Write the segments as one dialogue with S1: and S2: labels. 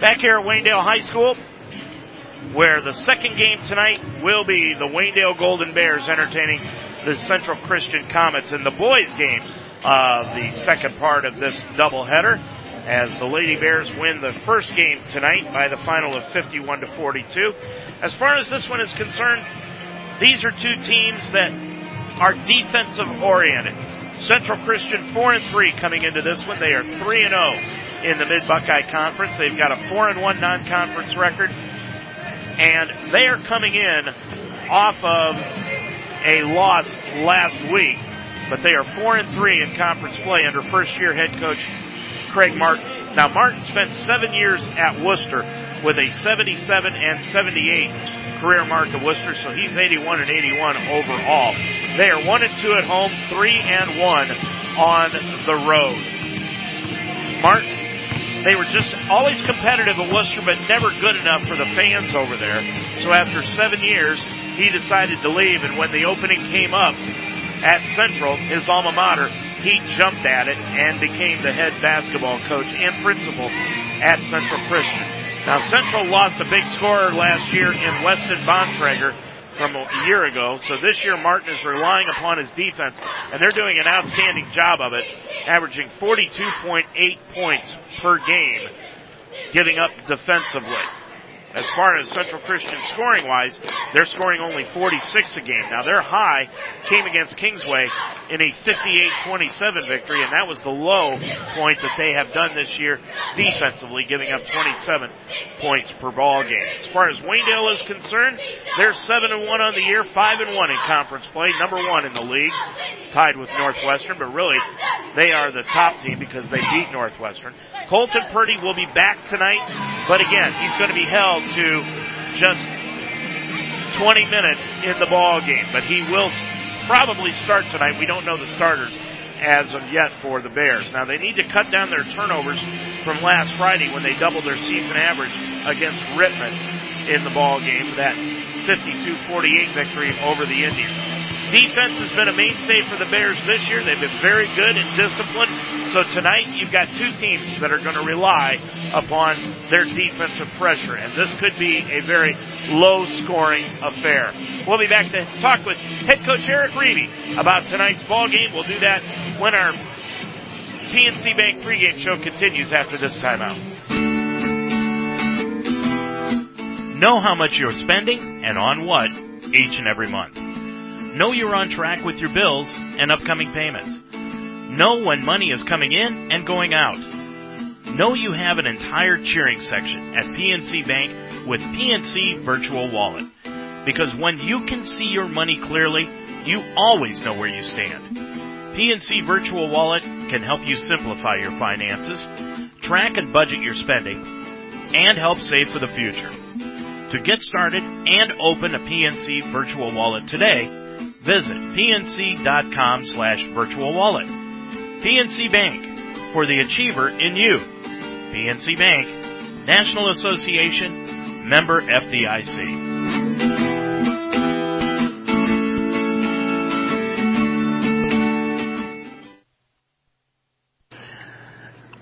S1: Back here at Waynedale High School, where the second game tonight will be the Waynedale Golden Bears entertaining the Central Christian Comets in the boys game of the second part of this doubleheader as the Lady Bears win the first game tonight by the final of 51 to 42. As far as this one is concerned, these are two teams that are defensive oriented. Central Christian 4 and 3 coming into this one. They are 3 and 0 in the Mid Buckeye Conference. They've got a 4 and 1 non-conference record and they are coming in off of a loss last week, but they are 4 and 3 in conference play under first year head coach Craig Martin. Now Martin spent 7 years at Wooster with a 77 and 78 career mark at Wooster, so he's 81 and 81 overall. They are 1 and 2 at home, 3 and 1 on the road. Martin, they were just always competitive at Wooster, but never good enough for the fans over there. So after seven years, he decided to leave, and when the opening came up at Central, his alma mater, he jumped at it and became the head basketball coach and principal at Central Christian. Now Central lost a big scorer last year in Weston Bontrager from a year ago. So this year Martin is relying upon his defense and they're doing an outstanding job of it, averaging 42.8 points per game, giving up defensively. As far as Central Christian scoring wise, they're scoring only 46 a game. Now their high came against Kingsway in a 58-27 victory, and that was the low point that they have done this year defensively, giving up 27 points per ball game. As far as Waynedale is concerned, they're 7 and 1 on the year, 5 and 1 in conference play, number 1 in the league, tied with Northwestern, but really they are the top team because they beat Northwestern. Colton Purdy will be back tonight, but again, he's going to be held to just 20 minutes in the ball game, but he will probably start tonight. We don't know the starters as of yet for the Bears. Now they need to cut down their turnovers from last Friday when they doubled their season average against Rittman in the ball game, that 52-48 victory over the Indians. Defense has been a mainstay for the Bears this year. They've been very good and disciplined. So tonight you've got two teams that are going to rely upon their defensive pressure, and this could be a very low scoring affair. We'll be back to talk with head coach Eric Reeby about tonight's ball game. We'll do that when our PNC Bank pregame show continues after this timeout. Know how much you're spending and on what each and every month. Know you're on track with your bills and upcoming payments. Know when money is coming in and going out. Know you have an entire cheering section at PNC Bank with PNC Virtual Wallet. Because when you can see your money clearly, you always know where you stand. PNC Virtual Wallet can help you simplify your finances, track and budget your spending, and help save for the future. To get started and open a PNC Virtual Wallet today, Visit pnc.com slash virtual wallet. PNC Bank, for the achiever in you. PNC Bank, National Association, member FDIC.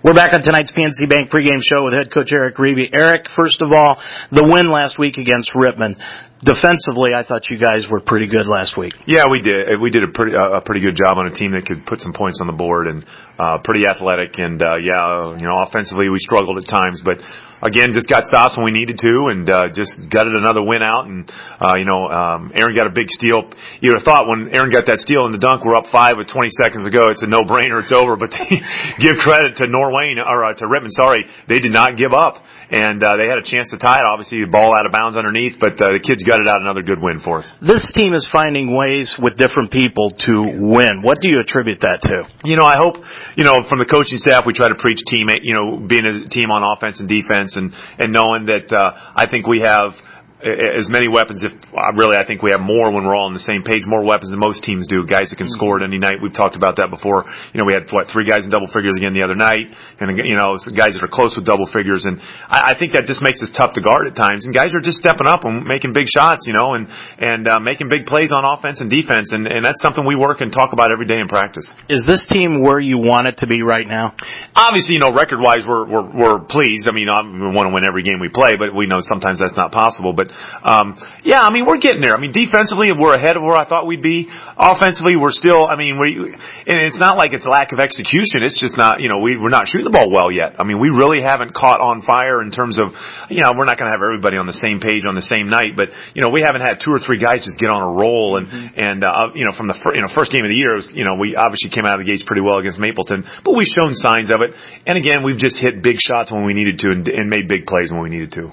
S1: We're back on tonight's PNC Bank pregame show with head coach Eric Reeby. Eric, first of all, the win last week against Rittman defensively, I thought you guys were pretty good last week.
S2: Yeah, we did. We did a pretty a pretty good job on a team that could put some points on the board and uh, pretty athletic. And uh, yeah, you know, offensively we struggled at times, but again, just got stops when we needed to, and uh, just gutted another win out. And uh, you know, um, Aaron got a big steal. You would have thought when Aaron got that steal in the dunk, we're up five with 20 seconds to go. It's a no-brainer. It's over. But give credit to Norwayne or uh, to Rittman. Sorry, they did not give up and uh, they had a chance to tie it. Obviously, the ball out of bounds underneath, but uh, the kids gutted out another good win for us.
S1: This team is finding ways with different people to win. What do you attribute that to?
S2: You know, I hope you know from the coaching staff we try to preach team. You know, being a team on offense and defense, and and knowing that uh, I think we have as many weapons. If really, I think we have more when we're all on the same page. More weapons than most teams do. Guys that can mm-hmm. score at any night. We've talked about that before. You know, we had what three guys in double figures again the other night, and you know, guys that are close with double figures. And I, I think that just makes us tough to guard at times. And guys are just stepping up and making big shots. You know, and and uh, making big plays on offense and defense. And and that's something we work and talk about every day in practice.
S3: Is this team where you want it to be right now?
S2: Obviously, you know, record wise, we're we're, we're pleased. I mean, we want to win every game we play, but we know sometimes that's not possible. But um, yeah, I mean, we're getting there. I mean, defensively, we're ahead of where I thought we'd be. Offensively, we're still, I mean, we, and it's not like it's lack of execution. It's just not, you know, we, we're not shooting the ball well yet. I mean, we really haven't caught on fire in terms of, you know, we're not going to have everybody on the same page on the same night, but, you know, we haven't had two or three guys just get on a roll and, mm-hmm. and, uh, you know, from the, fir- you know, first game of the year, was, you know, we obviously came out of the gates pretty well against Mapleton, but we've shown signs of it. And again, we've just hit big shots when we needed to and, and made big plays when we needed to.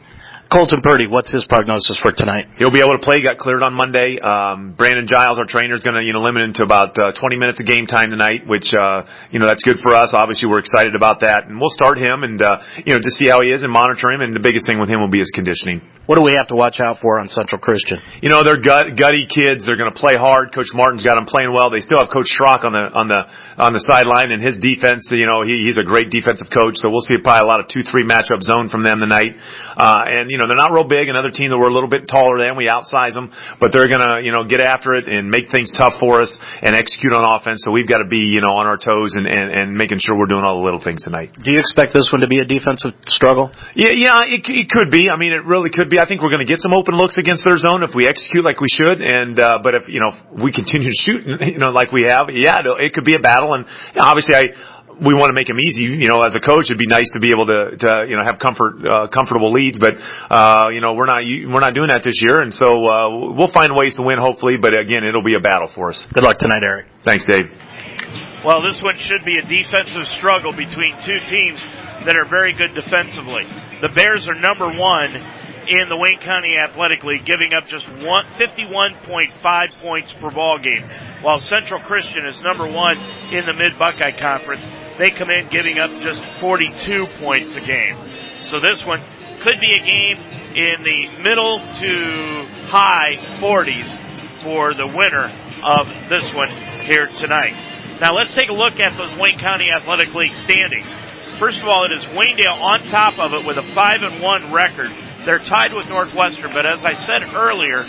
S3: Colton Purdy, what's his prognosis for tonight?
S2: He'll be able to play. Got cleared on Monday. Um, Brandon Giles, our trainer, is going to you know limit him to about uh, 20 minutes of game time tonight, which uh, you know that's good for us. Obviously, we're excited about that, and we'll start him and uh, you know just see how he is and monitor him. And the biggest thing with him will be his conditioning.
S3: What do we have to watch out for on Central Christian?
S2: You know they're gut, gutty kids. They're going to play hard. Coach Martin's got them playing well. They still have Coach Schrock on the on the on the sideline, and his defense. You know he, he's a great defensive coach, so we'll see probably a lot of two three matchup zone from them tonight. Uh, and you know they're not real big another team that we're a little bit taller than. We outsize them, but they're gonna, you know, get after it and make things tough for us and execute on offense. So we've got to be, you know, on our toes and, and, and making sure we're doing all the little things tonight.
S3: Do you expect this one to be a defensive struggle?
S2: Yeah, yeah, it, it could be. I mean, it really could be. I think we're going to get some open looks against their zone if we execute like we should. And, uh, but if, you know, if we continue to shoot, you know, like we have, yeah, it could be a battle. And obviously I, we want to make them easy. You know, as a coach, it'd be nice to be able to, to you know, have comfort, uh, comfortable leads. But, uh, you know, we're not, we're not doing that this year. And so, uh, we'll find ways to win, hopefully. But again, it'll be a battle for us.
S3: Good luck tonight, Eric.
S2: Thanks, Dave.
S1: Well, this one should be a defensive struggle between two teams that are very good defensively. The Bears are number one in the Wayne County Athletic League, giving up just one, 51.5 points per ball game, while Central Christian is number one in the Mid Buckeye Conference they come in giving up just 42 points a game. So this one could be a game in the middle to high 40s for the winner of this one here tonight. Now let's take a look at those Wayne County Athletic League standings. First of all, it is Waynedale on top of it with a 5 and 1 record. They're tied with Northwestern, but as I said earlier,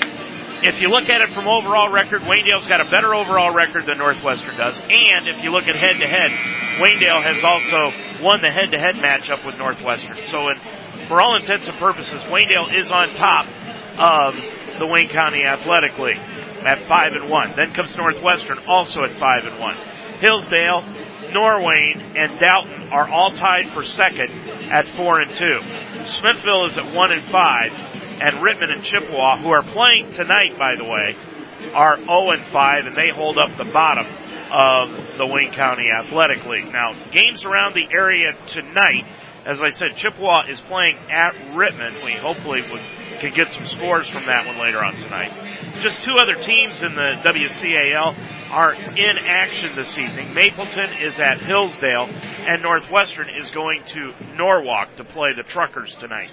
S1: if you look at it from overall record, Waynedale's got a better overall record than Northwestern does. And if you look at head to head, Waynedale has also won the head to head matchup with Northwestern. So in, for all intents and purposes, Waynedale is on top of the Wayne County Athletic League at five and one. Then comes Northwestern also at five and one. Hillsdale, Norwayne, and Dalton are all tied for second at four and two. Smithville is at one and five and Rittman and Chippewa, who are playing tonight, by the way, are 0 and 5, and they hold up the bottom of the Wayne County Athletic League. Now, games around the area tonight. As I said, Chippewa is playing at Rittman. We hopefully would, can get some scores from that one later on tonight. Just two other teams in the WCAL are in action this evening. Mapleton is at Hillsdale, and Northwestern is going to Norwalk to play the Truckers tonight.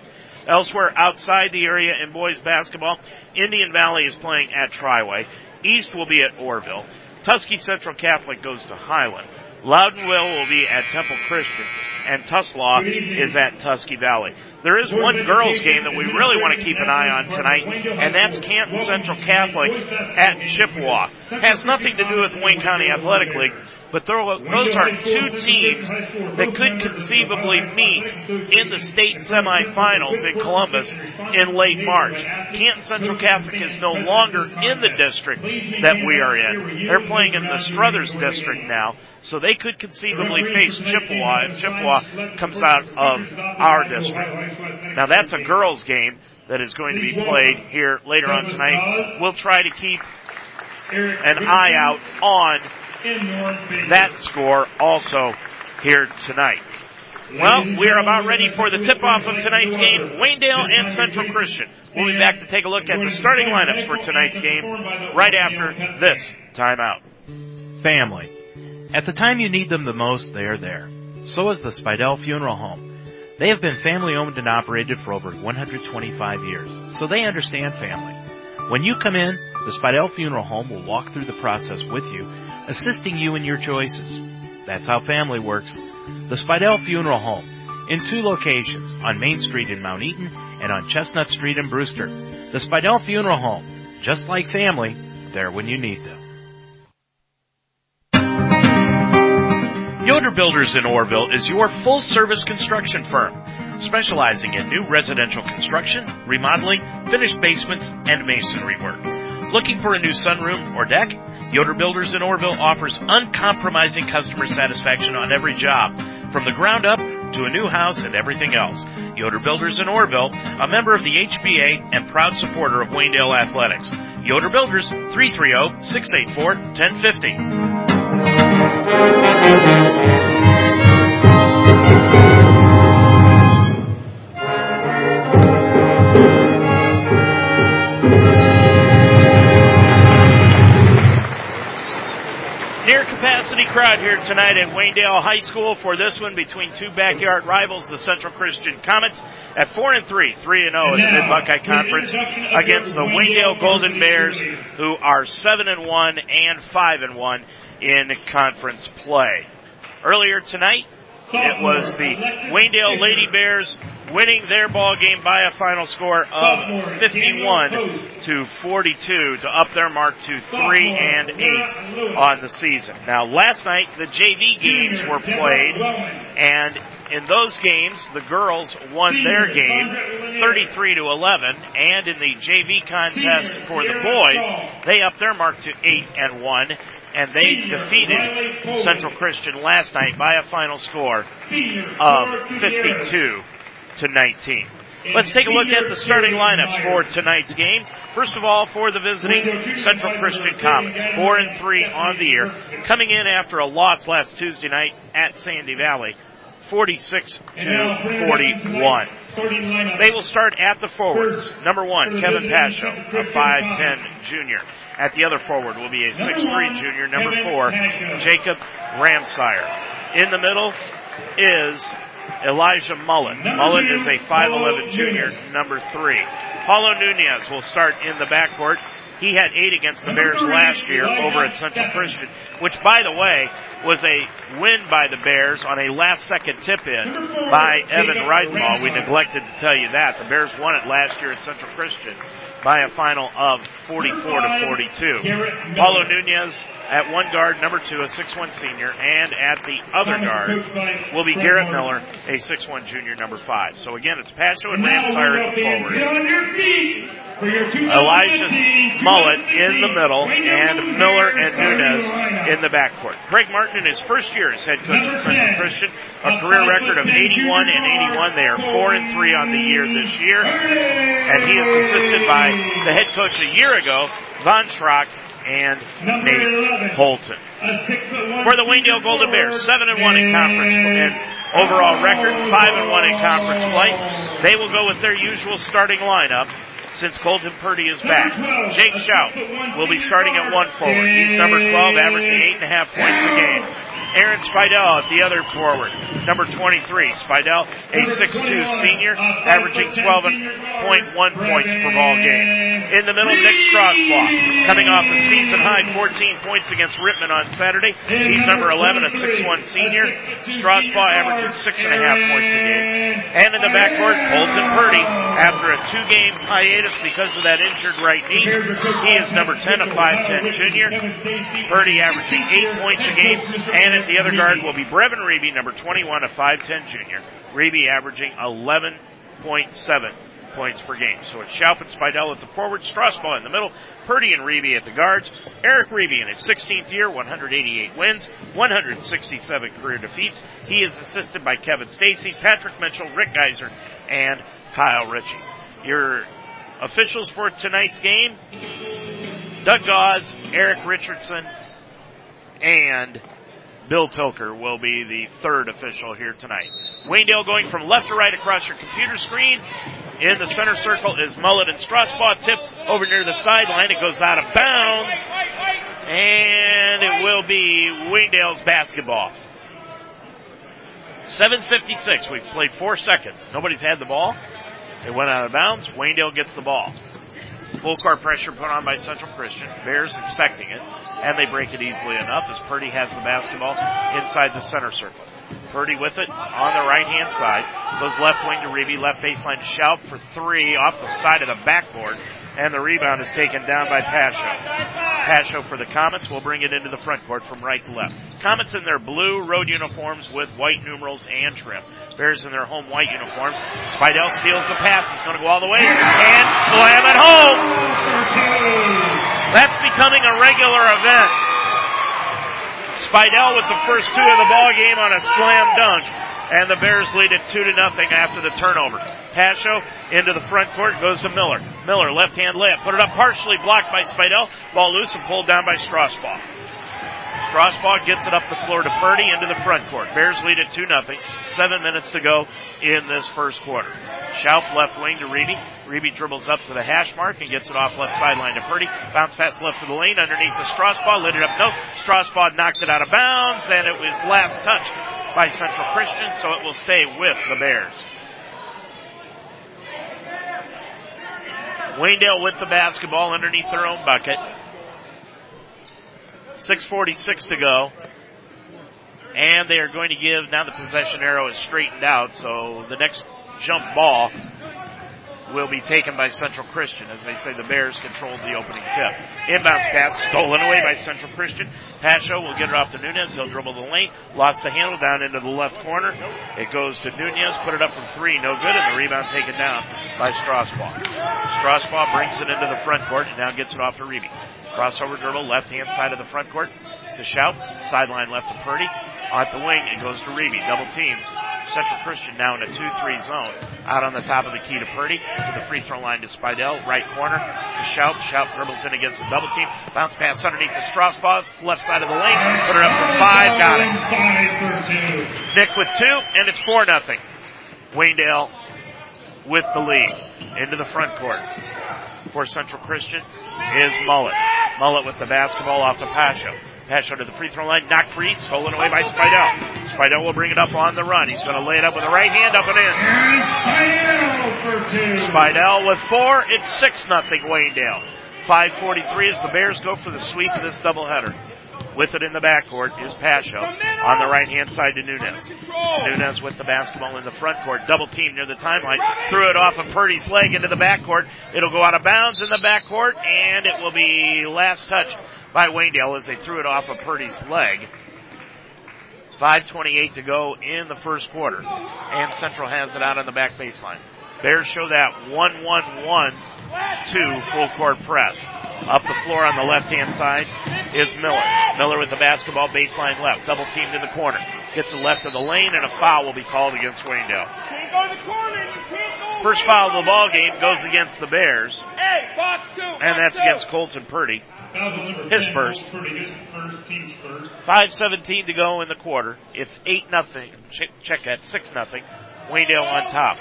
S1: Elsewhere outside the area in boys basketball, Indian Valley is playing at Triway. East will be at Orrville. Tuskegee Central Catholic goes to Highland. Loudonville will be at Temple Christian, and Tuslaw is at Tusky Valley. There is one girls game that we really want to keep an eye on tonight, and that's Canton Central Catholic at Chippewa. Has nothing to do with Wayne County Athletic League, but those are two teams that could conceivably meet in the state semifinals in Columbus in late March. Canton Central Catholic is no longer in the district that we are in. They're playing in the Struthers district now, so they could conceivably face Chippewa if Chippewa comes out of our district. Now that's a girls game that is going to be played here later on tonight. We'll try to keep an eye out on that score also here tonight. Well, we are about ready for the tip-off of tonight's game, Waynedale and Central Christian. We'll be back to take a look at the starting lineups for tonight's game right after this timeout.
S4: Family. At the time you need them the most, they are there. So is the Spidell Funeral Home.
S1: They have been family owned and operated for over 125 years, so they understand family. When you come in, the Spidell Funeral Home will walk through the process with you, assisting you in your choices. That's how family works. The Spidell Funeral Home, in two locations, on Main Street in Mount Eaton and on Chestnut Street in Brewster. The Spidell Funeral Home, just like family, there when you need them. Yoder Builders in Orrville is your full service construction firm, specializing in new residential construction, remodeling, finished basements, and masonry work. Looking for a new sunroom or deck? Yoder Builders in Orrville offers uncompromising customer satisfaction on every job, from the ground up to a new house and everything else. Yoder Builders in Orrville, a member of the HBA and proud supporter of Waynedale Athletics. Yoder Builders, 330-684-1050. Near capacity crowd here tonight at Waynedale High School for this one between two backyard rivals, the Central Christian Comets at 4 and 3, 3 and 0 in the Mid Buckeye Conference against the Waynedale Golden Bears who are 7 and 1 and 5 and 1 in conference play. Earlier tonight, it was the Waynedale Lady Bears winning their ball game by a final score of 51 to 42 to up their mark to 3 and 8 on the season. Now last night the JV games were played and in those games the girls won their game 33 to 11 and in the JV contest for the boys they upped their mark to 8 and 1 and they defeated Central Christian last night by a final score of 52 to 19. Let's take a look at the starting lineups for tonight's game. First of all, for the visiting Central Christian Comets, four and three on the year, coming in after a loss last Tuesday night at Sandy Valley. 46 to 41. They will start at the forwards. Number one, Kevin Pasho, a 5'10 junior. At the other forward will be a 6'3 junior. Number four, Jacob Ramsire. In the middle is Elijah Mullet. Mullet is a 5'11 junior, number three. Paulo Nunez will start in the backcourt. He had eight against the Bears last year over at Central Christian, which by the way was a win by the Bears on a last second tip in by Evan Ridenbaugh. We neglected to tell you that. The Bears won it last year at Central Christian by a final of 44 to 42. Paulo Nunez at one guard, number two, a 6'1 senior, and at the other guard will be Garrett Miller, a 6'1 junior, number five. So again, it's Pasho and Ramsire forwards. Elijah Mullet in the middle, and Miller and Nunez in the backcourt. Greg Martin in his first year as head coach at Central Christian, a career record of 81 and 81. They are 4 and 3 on the year this year, and he is assisted by the head coach a year ago, Von Schrock, and Nate Holton. For the Waynedale Golden Bears, 7 and 1 in conference and overall record, 5 and 1 in conference play. They will go with their usual starting lineup since Colton Purdy is back. Jake Schaub will be starting at one forward. He's number 12, averaging eight and a half points a game. Aaron Spidell at the other forward, number 23. Spidell, a 6'2 senior, averaging 12.1 points per ball game. In the middle, Nick Strasbaugh, coming off a season high 14 points against Rittman on Saturday. He's number 11, a 6'1 senior. Strasbaugh averaging six and a half points a game. And in the backcourt, Colton Purdy, after a two-game hiatus because of that injured right knee, he is number 10, a 5'10 junior. Purdy averaging eight points a game, and the other guard will be Brevin Reeby, number 21, a 5'10 junior. Reeby averaging 11.7 points per game. So it's Schaub and Spidell at the forward, Strasbaugh in the middle, Purdy and Reeby at the guards. Eric Reeby in his 16th year, 188 wins, 167 career defeats. He is assisted by Kevin Stacy, Patrick Mitchell, Rick Geiser, and Kyle Ritchie. Your officials for tonight's game, Doug Gauze, Eric Richardson, and Bill Tilker will be the third official here tonight. Waynedale going from left to right across your computer screen. In the center circle is Mullet and Strasbaugh. Tip over near the sideline. It goes out of bounds. And it will be Waynedale's basketball. 7.56. We've played four seconds. Nobody's had the ball. It went out of bounds. Waynedale gets the ball. Full court pressure put on by Central Christian. Bears expecting it, and they break it easily enough as Purdy has the basketball inside the center circle. Purdy with it on the right hand side. Goes left wing to Reeby, left baseline to Schaub for three off the side of the backboard. And the rebound is taken down by Pasho. Pasho for the Comets will bring it into the front court from right to left. Comets in their blue road uniforms with white numerals and trim. Bears in their home white uniforms. Spidell steals the pass. He's going to go all the way and slam it home. That's becoming a regular event. Spidell with the first two of the ball game on a slam dunk. And the Bears lead it two to nothing after the turnover. Pasho into the front court goes to Miller. Miller left hand layup, put it up partially blocked by Spidell. Ball loose and pulled down by Strasbaugh. Strasbaugh gets it up the floor to Purdy into the front court. Bears lead it 2 nothing. Seven minutes to go in this first quarter. Schaub left wing to Reeby. Reeby dribbles up to the hash mark and gets it off left sideline to Purdy. Bounce pass left to the lane underneath the Strasbaugh. Lit it up. No. Strasbaugh knocked it out of bounds and it was last touched by Central Christian, so it will stay with the Bears. Waynedale with the basketball underneath their own bucket. 6.46 to go. And they are going to give, now the possession arrow is straightened out, so the next jump ball will be taken by Central Christian. As they say, the Bears controlled the opening tip. Inbounds pass stolen away by Central Christian. Pasho will get it off to Nunez. He'll dribble the lane. Lost the handle down into the left corner. It goes to Nunez. Put it up from three. No good. And the rebound taken down by Strasbaugh. Strasbaugh brings it into the front court and now gets it off to Reeby. Crossover dribble left hand side of the front court to Schaub. Sideline left to Purdy. At the wing, it goes to Reeby. Double team. Central Christian now in a 2-3 zone. Out on the top of the key to Purdy. To the free throw line to Spidell. Right corner to Schaub. Schaub dribbles in against the double team. Bounce pass underneath the Strasbaugh. Left side of the lane. Put it up for five. Got it. Nick with two, and it's 4 nothing. Waynedale with the lead. Into the front court. For Central Christian is Mullet. Mullet with the basketball off to Pasho. Pasho to the free throw line, knocked free, stolen away by Spidell. Spidell will bring it up on the run. He's going to lay it up with the right hand, up and in. Spidell with four. It's six nothing Waynedale. 5:43 as the Bears go for the sweep of this doubleheader. With it in the backcourt is Pasho on the right hand side to Nunez. Nunez with the basketball in the front court. Double team near the timeline. Threw it off of Purdy's leg into the backcourt. It'll go out of bounds in the backcourt and it will be last touch by Waynedale as they threw it off of Purdy's leg. 5.28 to go in the first quarter. And Central has it out on the back baseline. Bears show that 1-1-1-2 full court press. Up the floor on the left hand side is Miller. Miller with the basketball baseline left. Double teamed in the corner. Gets the left of the lane and a foul will be called against Waynedale. First foul of the ball game goes against the Bears. And that's against Colton Purdy. His first. 5.17 to go in the quarter. It's 8 nothing. Check, that. 6 nothing. Waynedale on top.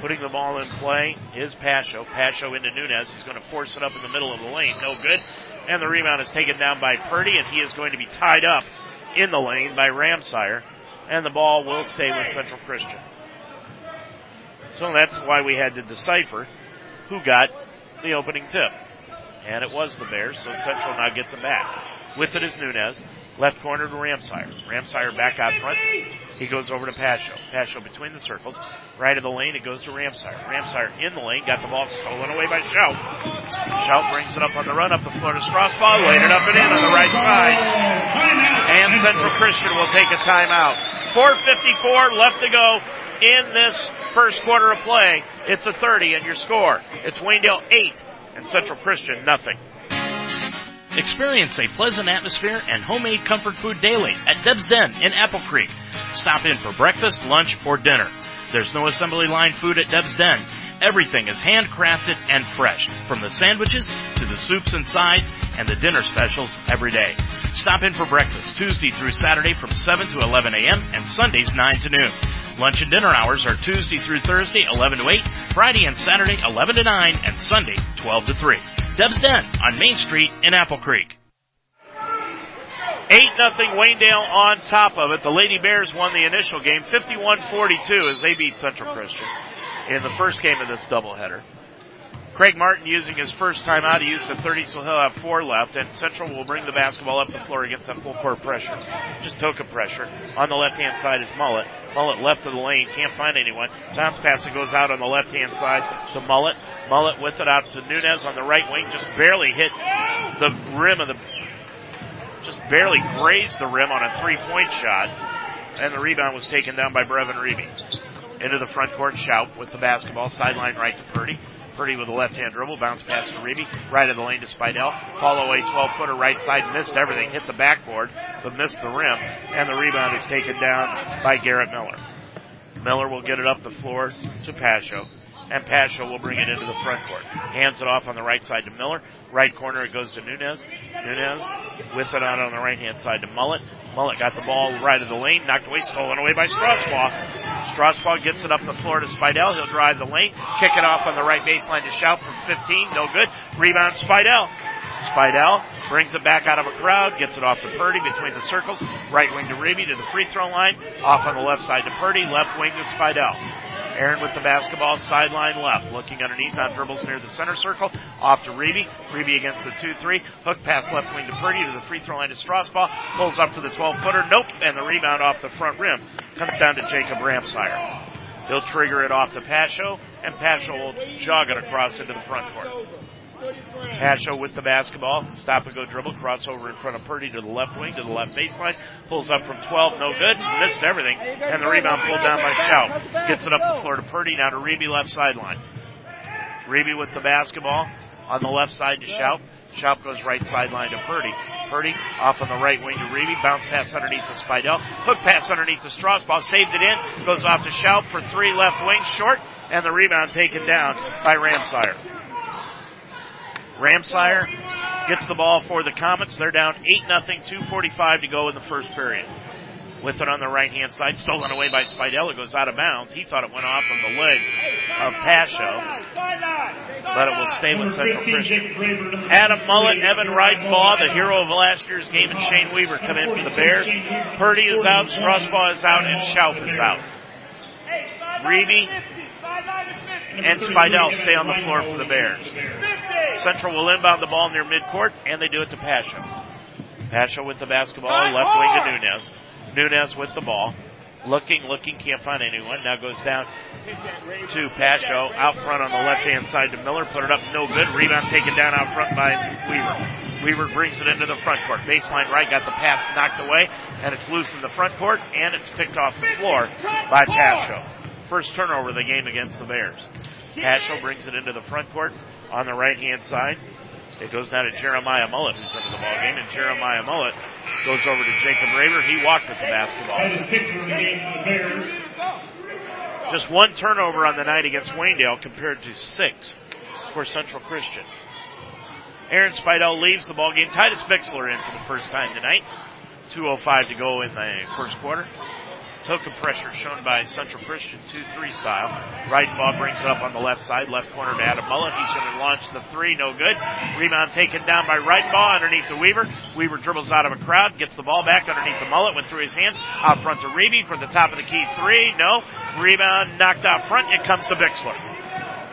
S1: Putting the ball in play is Pasho. Pasho into Nunez. He's going to force it up in the middle of the lane. No good. And the rebound is taken down by Purdy, and he is going to be tied up in the lane by Ramsire. And the ball will stay with Central Christian. So that's why we had to decipher who got the opening tip. And it was the Bears, so Central now gets it back. With it is Nunez. Left corner to Ramsire. Ramsire back out front. He goes over to Pasho. Pasho between the circles. Right of the lane, it goes to Ramsire. Ramsire in the lane, got the ball stolen away by Schaub. Schaub brings it up on the run, up the floor to Strasbaugh, laid it up and in on the right side. And Central Christian will take a timeout. 4.54 left to go in this first quarter of play. It's a 30 and your score. It's Waynedale 8 and Central Christian nothing.
S5: Experience a pleasant atmosphere and homemade comfort food daily at Deb's Den in Apple Creek. Stop in for breakfast, lunch, or dinner. There's no assembly line food at Deb's Den. Everything is handcrafted and fresh, from the sandwiches to the soups and sides and the dinner specials every day. Stop in for breakfast Tuesday through Saturday from 7 to 11 a.m. and Sundays 9 to noon. Lunch and dinner hours are Tuesday through Thursday 11 to 8, Friday and Saturday 11 to 9, and Sunday 12 to 3. Deb's Den on Main Street in Apple Creek.
S1: 8 nothing Waynedale on top of it. The Lady Bears won the initial game 51-42 as they beat Central Christian in the first game of this doubleheader. Craig Martin using his first time out. He used a 30, so he'll have four left. And Central will bring the basketball up the floor against that full court pressure. Just Toka pressure. On the left hand side is Mullet. Mullet left of the lane. Can't find anyone. Bounce pass goes out on the left hand side to Mullet. Mullet with it out to Nunez on the right wing. Just barely hit the rim of the, just barely grazed the rim on a three point shot. And the rebound was taken down by Brevin Reeby. Into the front court, Schaub with the basketball, sideline right to Purdy. Purdy with a left hand dribble, bounce pass to Reeby, right of the lane to Spidell. Follow a 12 footer right side, missed everything, hit the backboard, but missed the rim, and the rebound is taken down by Garrett Miller. Miller will get it up the floor to Pasho and Pasho will bring it into the front court. Hands it off on the right side to Miller. Right corner it goes to Nunez. Nunez with it out on the right hand side to Mullet. Mullet got the ball right of the lane, knocked away, stolen away by Strasbaugh. Strasbaugh gets it up the floor to Spidell. He'll drive the lane, kick it off on the right baseline to Schaub from 15. No good. Rebound Spidell. Spidell brings it back out of a crowd, gets it off to Purdy between the circles, right wing to Reeby to the free throw line, off on the left side to Purdy, left wing to Spidell. Aaron with the basketball, sideline left, looking underneath on dribbles near the center circle, off to Reeby. Reeby against the 2-3, hook pass left wing to Purdy to the free throw line to Strasbaugh, pulls up for the 12 footer, nope, and the rebound off the front rim comes down to Jacob Ramsire. He'll trigger it off to Pasho, and Pasho will jog it across into the front court. Pasho with the basketball. Stop and go dribble. Crossover in front of Purdy to the left wing, to the left baseline. Pulls up from 12. No good. Missed everything. And the rebound pulled down by Schaub. Gets it up the floor to Purdy. Now to Reeby left sideline. Reeby with the basketball on the left side to Schaub. Schaub goes right sideline to Purdy. Purdy off on the right wing to Reeby. Bounce pass underneath to Spidell. Hook pass underneath to Strasbaugh. Saved it in. Goes off to Schaub for three left wing short. And the rebound taken down by Ramsire. Ramsire gets the ball for the Comets. They're down 8 nothing, 2.45 to go in the first period. With it on the right hand side, stolen away by Spidell. It goes out of bounds. He thought it went off on the leg of Pasho. But it will stay with Central Christian. Adam Mullet, Evan Reitbaugh, the hero of last year's game, and Shane Weaver come in for the Bears. Purdy is out, Strasbaugh is out, and Schaub is out. Reeby and Spidell stay on the floor for the Bears. Central will inbound the ball near midcourt, and they do it to Pasho. Pasho with the basketball, left wing to Nunez. Nunez with the ball. Looking, looking, can't find anyone. Now goes down to Pasho. Out front on the left hand side to Miller. Put it up, no good. Rebound taken down out front by Weaver. Weaver brings it into the front court. Baseline right, got the pass knocked away, and it's loose in the front court, and it's picked off the floor by Pasho. First turnover of the game against the Bears. Pasho brings it into the front court on the right hand side. It goes down to Jeremiah Mullet, who's into the ball game, and Jeremiah Mullet goes over to Jacob Raber. He walked with the basketball. Just one turnover on the night against Waynedale compared to six for Central Christian. Aaron Spidell leaves the ball game. Titus Bixler in for the first time tonight. 2.05 to go in the first quarter. Toka pressure shown by Central Christian 2-3 style. Reitbaugh brings it up on the left side, left corner to Adam Mullet. He's going to launch the three, no good. Rebound taken down by Reitbaugh underneath the Weaver. Weaver dribbles out of a crowd, gets the ball back underneath the Mullet, went through his hands, out front to Reeby for the top of the key three, no. Rebound knocked out front, it comes to Bixler.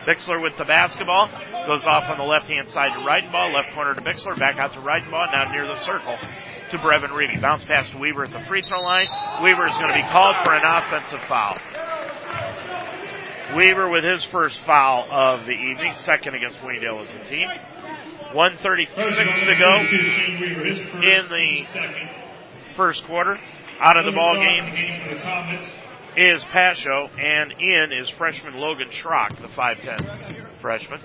S1: Bixler with the basketball. Goes off on the left hand side to Reitbaugh, left corner to Bixler, back out to Reitbaugh, now near the circle to Brevin Reeby. Bounce pass to Weaver at the free throw line. Weaver is going to be called for an offensive foul. Weaver with his first foul of the evening, second against Waynedale as a team. 136 to go in the first quarter. Out of the ball game is Pasho, and in is freshman Logan Schrock, the 5'10 freshman.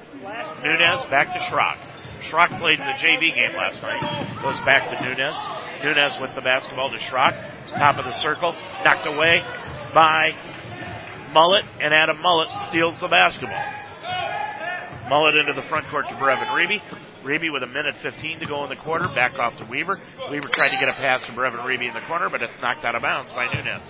S1: Nunez back to Schrock. Schrock played in the JV game last night. Goes back to Nunez. Nunez with the basketball to Schrock. Top of the circle. Knocked away by Mullet, and Adam Mullet steals the basketball. Mullet into the front court to Brevin Reeby. Reeby with a minute 15 to go in the quarter. Back off to Weaver. Weaver tried to get a pass to Brevin Reeby in the corner, but it's knocked out of bounds by Nunez.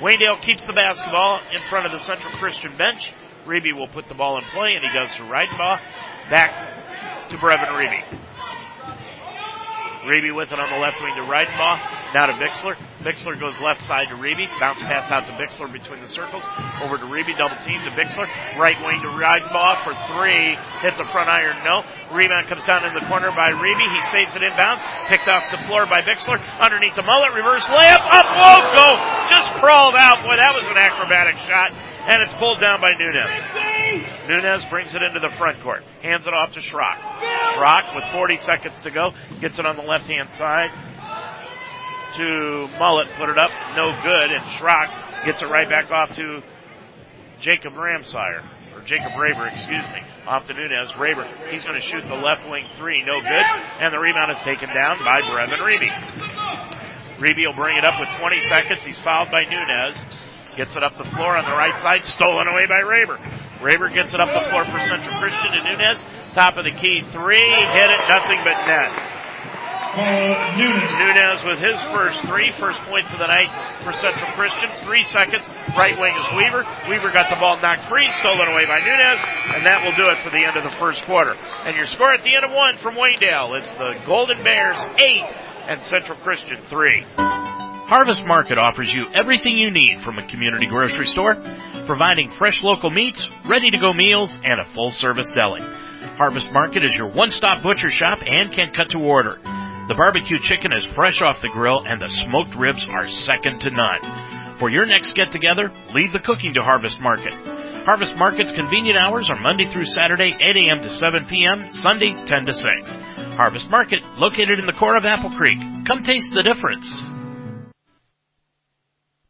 S1: Waynedale keeps the basketball in front of the Central Christian bench. Reeby will put the ball in play, and he goes to Reitbaugh. Back to Brevin Reeby. Reeby with it on the left wing to Reidenbaugh. Now to Bixler. Bixler goes left side to Reeby. Bounce pass out to Bixler between the circles. Over to Reeby. Double team to Bixler. Right wing to Reidenbaugh for three. Hit the front iron. No. Rebound comes down in the corner by Reeby. He saves it inbounds. Picked off the floor by Bixler. Underneath the mullet. Reverse layup. Up. Won't go. Just crawled out. Boy, that was an acrobatic shot. And it's pulled down by Nunez. Nunez brings it into the front court. Hands it off to Schrock. Schrock with 40 seconds to go. Gets it on the left hand side to Mullet. Put it up. No good. And Schrock gets it right back off to Jacob Ramsire. Or Jacob Raber, excuse me. Off to Nunez. Raber. He's going to shoot the left wing three. No good. And the rebound is taken down by Brevin Reeby. Reeby will bring it up with 20 seconds. He's fouled by Nunez. Gets it up the floor on the right side, stolen away by Raber. Raber gets it up the floor for Central Christian to Nunez. Top of the key three, hit it, nothing but net. Nunez with his first three, first points of the night for Central Christian. Three seconds, right wing is Weaver. Weaver got the ball knocked free, stolen away by Nunez, and that will do it for the end of the first quarter. And your score at the end of one from Waynedale, it's the Golden Bears eight and Central Christian three.
S6: Harvest Market offers you everything you need from a community grocery store, providing fresh local meats, ready to go meals, and a full service deli. Harvest Market is your one stop butcher shop and can cut to order. The barbecue chicken is fresh off the grill and the smoked ribs are second to none. For your next get together, leave the cooking to Harvest Market. Harvest Market's convenient hours are Monday through Saturday, 8 a.m. to 7 p.m., Sunday, 10 to 6. Harvest Market, located in the core of Apple Creek. Come taste the difference.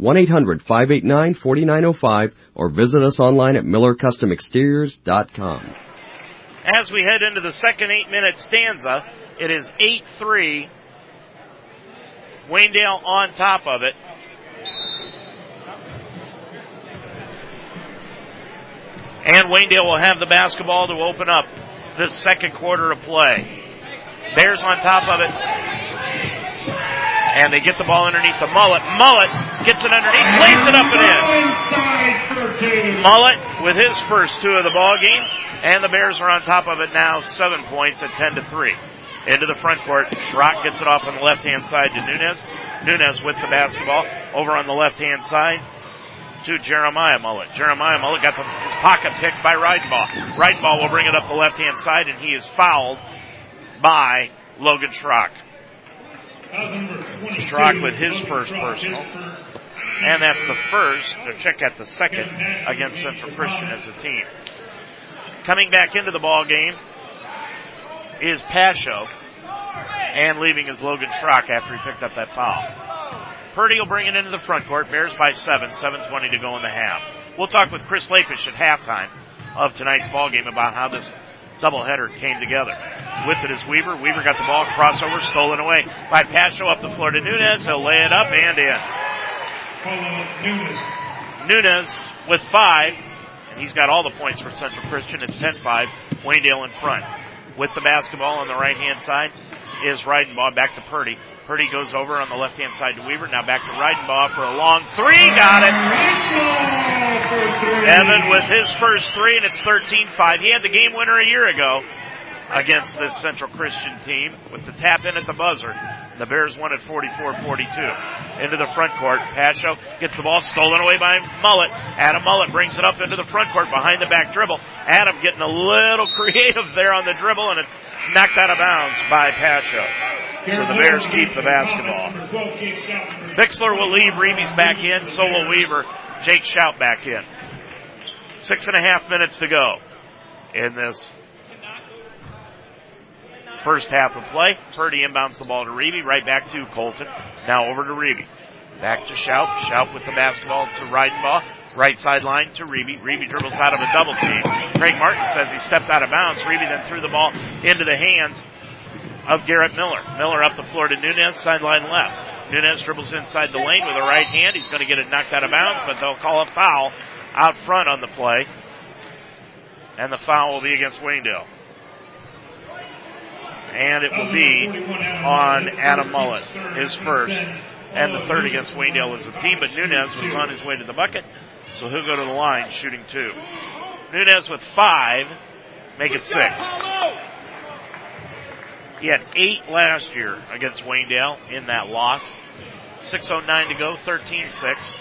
S7: 1-800-589-4905 or visit us online at millercustomexteriors.com.
S1: As we head into the second eight minute stanza, it is 8-3. Waynedale on top of it. And Waynedale will have the basketball to open up this second quarter of play. Bears on top of it. And they get the ball underneath the mullet. Mullet gets it underneath, plays it up and in. Mullet with his first two of the ball game, and the Bears are on top of it now, seven points at ten to three. Into the front court, Schrock gets it off on the left hand side to Nunez. Nunez with the basketball over on the left hand side to Jeremiah Mullet. Jeremiah Mullet got the, his pocket picked by Reidenbaugh. Reidenbaugh will bring it up the left hand side, and he is fouled by Logan Schrock. Schrock with his first personal. And that's the first, to check at the second against Central Christian as a team. Coming back into the ball game is Pasho. And leaving is Logan Schrock after he picked up that foul. Purdy will bring it into the front court. Bears by seven, 7.20 to go in the half. We'll talk with Chris Lapish at halftime of tonight's ball game about how this doubleheader came together. With it is Weaver. Weaver got the ball, crossover, stolen away by Pasho up the floor to Nunez. He'll lay it up and in. Nunez with five, and he's got all the points for Central Christian. It's 10-5. Waynedale in front. With the basketball on the right hand side is Reidenbaugh back to Purdy. Purdy goes over on the left hand side to Weaver. Now back to Reidenbaugh for a long three. Got it. Evan with his first three, and it's 13-5. He had the game winner a year ago against this Central Christian team with the tap in at the buzzer. The Bears won at 44-42. Into the front court. Pasho gets the ball stolen away by Mullet. Adam Mullet brings it up into the front court behind the back dribble. Adam getting a little creative there on the dribble and it's knocked out of bounds by Pasho. So the Bears keep the basketball. Bixler will leave. Reeby's back in. So will Weaver. Jake Schaub back in. Six and a half minutes to go in this first half of play. Purdy inbounds the ball to Reeby, right back to Colton. Now over to Reeby. Back to Schaub. Schaub with the basketball to Reidenbaugh. Right sideline to Reeby. Reeby dribbles out of a double team. Craig Martin says he stepped out of bounds. Reeby then threw the ball into the hands of Garrett Miller. Miller up the floor to Nunez, sideline left. Nunez dribbles inside the lane with a right hand. He's going to get it knocked out of bounds, but they'll call a foul out front on the play. And the foul will be against Waynedale. And it will be on Adam Mullet, his first. And the third against Waynedale as a team, but Nunez was on his way to the bucket, so he'll go to the line shooting two. Nunez with five, make it six. He had eight last year against Waynedale in that loss. 6.09 to go, 13-6.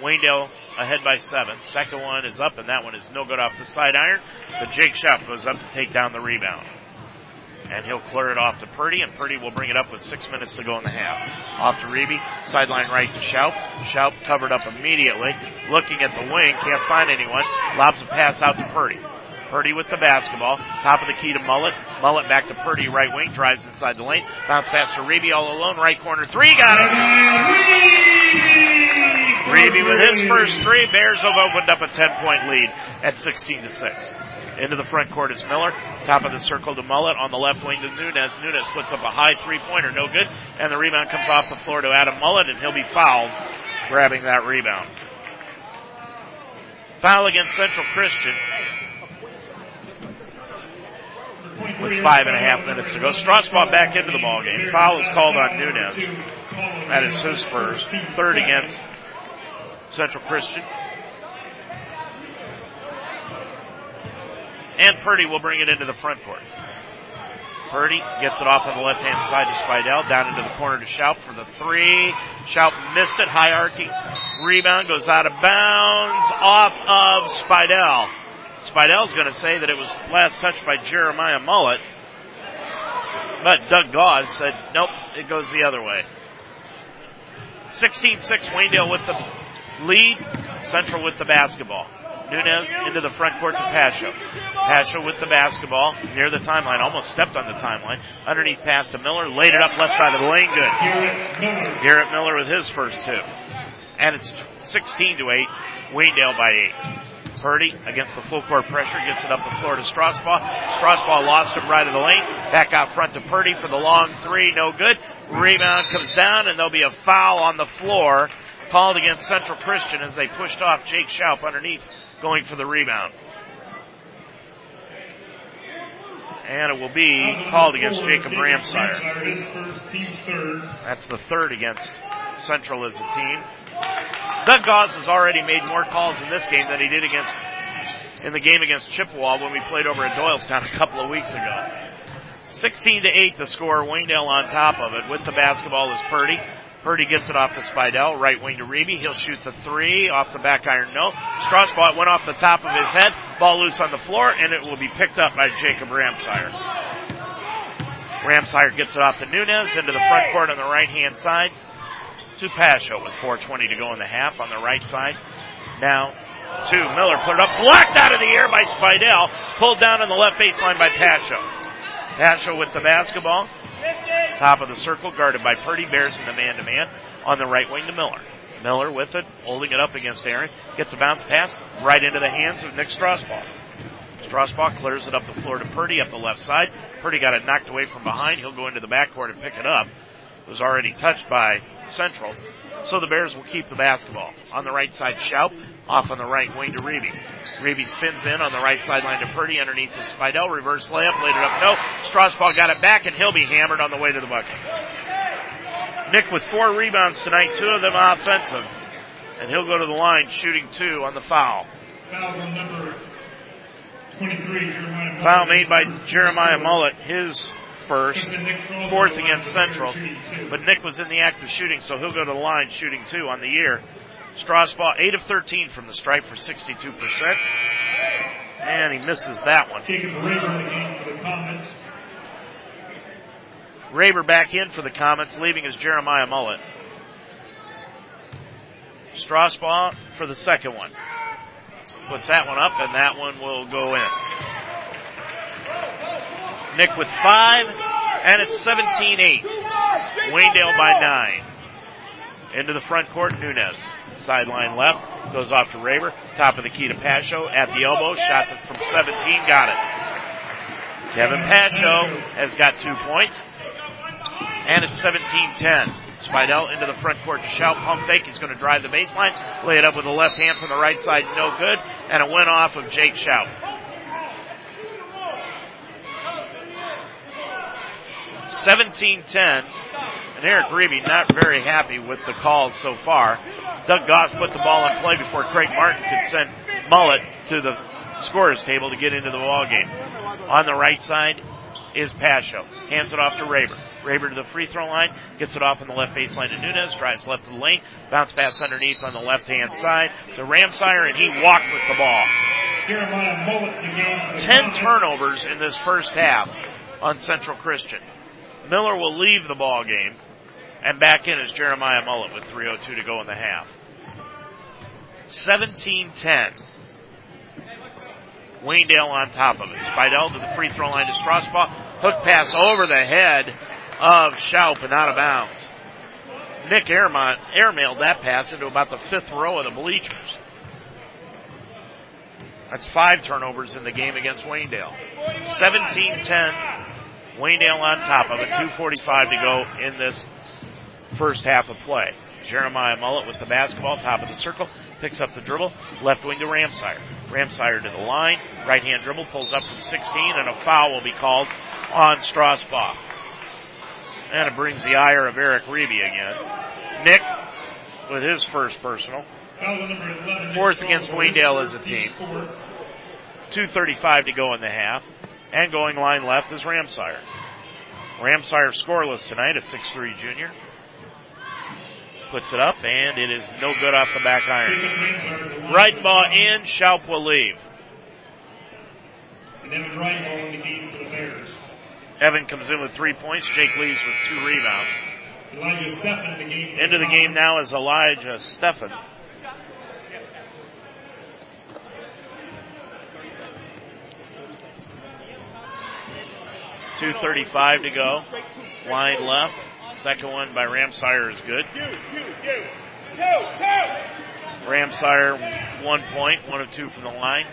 S1: Waynedale ahead by seven. Second one is up, and that one is no good off the side iron. But Jake Schaub goes up to take down the rebound. And he'll clear it off to Purdy, and Purdy will bring it up with six minutes to go in the half. Off to Reeby, sideline right to Schaub. Schaub covered up immediately, looking at the wing, can't find anyone. Lobs a pass out to Purdy. Purdy with the basketball. Top of the key to Mullet. Mullet back to Purdy, right wing, drives inside the lane. Bounce pass to Reeby all alone, right corner three, got it! Reeby with his first three. Bears have opened up a 10 point lead at 16 to 6. Into the front court is Miller. Top of the circle to Mullet. On the left wing to Nunez. Nunez puts up a high three pointer. No good. And the rebound comes off the floor to Adam Mullet and he'll be fouled grabbing that rebound. Foul against Central Christian with five and a half minutes to go. Strasbaugh back into the ball game. Foul is called on Nunez. That is his first. Third against Central Christian. And Purdy will bring it into the front court. Purdy gets it off on the left hand side to Spidell, down into the corner to Schaub for the three. Schaub missed it, hierarchy. Rebound goes out of bounds, off of Spidell. Spidell's going to say that it was last touched by Jeremiah Mullet. But Doug Goss said, nope, it goes the other way. 16-6 Waynedale with the lead. Central with the basketball. Nunez into the front court to Pasho. Pasho with the basketball near the timeline, almost stepped on the timeline. Underneath pass to Miller, laid it up left side of the lane, good. Garrett Miller with his first two. And it's 16 to 8, Waynedale by 8. Purdy against the full court pressure gets it up the floor to Strasbaugh. Strasbaugh lost it right of the lane. Back out front to Purdy for the long three. No good. Rebound comes down and there'll be a foul on the floor called against Central Christian as they pushed off Jake Schaub underneath going for the rebound. And it will be called against Jacob Ramsire. That's the third against Central as a team. Doug Goss has already made more calls in this game than he did against in the game against Chippewa when we played over at Doylestown a couple of weeks ago. 16 to 8 the score, Waynedale on top of it with the basketball is Purdy. Purdy gets it off to Spidell, right wing to Reeby. He'll shoot the three off the back iron. No. Strasbaugh went off the top of his head. Ball loose on the floor, and it will be picked up by Jacob Ramsire. Ramsire gets it off to Nunez into the front court on the right hand side to Pasho with 4.20 to go in the half on the right side. Now to Miller, put it up, blocked out of the air by Spidell, pulled down on the left baseline by Pasho. Pasho with the basketball, top of the circle, guarded by Purdy, Bears in the man to man on the right wing to Miller. Miller with it, holding it up against Aaron, gets a bounce pass right into the hands of Nick Strasbaugh. Strasbaugh clears it up the floor to Purdy up the left side. Purdy got it knocked away from behind. He'll go into the backcourt and pick it up. It was already touched by Central. So the Bears will keep the basketball. On the right side, Schaub. Off on the right wing to Reeby. Reeby spins in on the right sideline to Purdy underneath the Spidell. Reverse layup, laid it up. No. Strasbaugh got it back and he'll be hammered on the way to the bucket. Nick with four rebounds tonight, two of them offensive. And he'll go to the line shooting two on the foul.
S8: Foul number 23, Jeremiah
S1: Foul made by Jeremiah Mullet, his first, fourth against Central. But Nick was in the act of shooting, so he'll go to the line shooting two on the year. Strasbaugh, 8 of 13 from the stripe for 62%. And he misses that one.
S8: Raber in the for the Comets.
S1: Raber back in for the Comets, leaving as Jeremiah Mullet. Strasbaugh for the second one. Puts that one up, and that one will go in. Nick with five, and it's 17-8. Waynedale by nine. Into the front court, Nunez. Sideline left, goes off to Raber. Top of the key to Pasho at the elbow. Shot from 17, got it. Kevin Pasho has got two points. And it's 17-10. Spidell into the front court to Schaub. Pump fake. He's going to drive the baseline. Lay it up with the left hand from the right side. No good. And it went off of Jake Schaub. 17-10. And Eric Reeby not very happy with the calls so far. Doug Goss put the ball in play before Craig Martin could send Mullet to the scorer's table to get into the ball game. On the right side is Pasho. Hands it off to Raber. Raber to the free throw line, gets it off on the left baseline to Nunez, drives left of the lane, bounce pass underneath on the left hand side to Ramsire, and he walked with the ball. Ten turnovers in this first half on Central Christian. Miller will leave the ball game, and back in is Jeremiah Mullet with 3.02 to go in the half. 17-10. Waynedale on top of it. Spidell to the free throw line to Strasbaugh. Hook pass over the head of Schaub and out of bounds. Nick Airmont airmailed that pass into about the fifth row of the bleachers. That's five turnovers in the game against Waynedale. 17-10. Waynedale on top of it. 2.45 to go in this first half of play. Jeremiah Mullet with the basketball, top of the circle, picks up the dribble, left wing to Ramsire. Ramsire to the line, right hand dribble, pulls up from 16, and a foul will be called on Strasbaugh. And it brings the ire of Eric Reeby again. Nick with his first personal. Fourth against Waynedale as a team. 2.35 to go in the half. And going line left is Ramsire. Ramsire scoreless tonight, a 6'3 junior. Puts it up, and it is no good off the back iron. Ridenbaugh in, Schaub will leave.
S8: And then right ball in the game for the Bears.
S1: Evan comes in with three points. Jake leaves with two rebounds.
S8: Elijah Steffen the game.
S1: Into the game now is Elijah Steffen. 2.35 to go. Line left. Second one by Ramsire is good. Ramsire, one point, one of two from the line.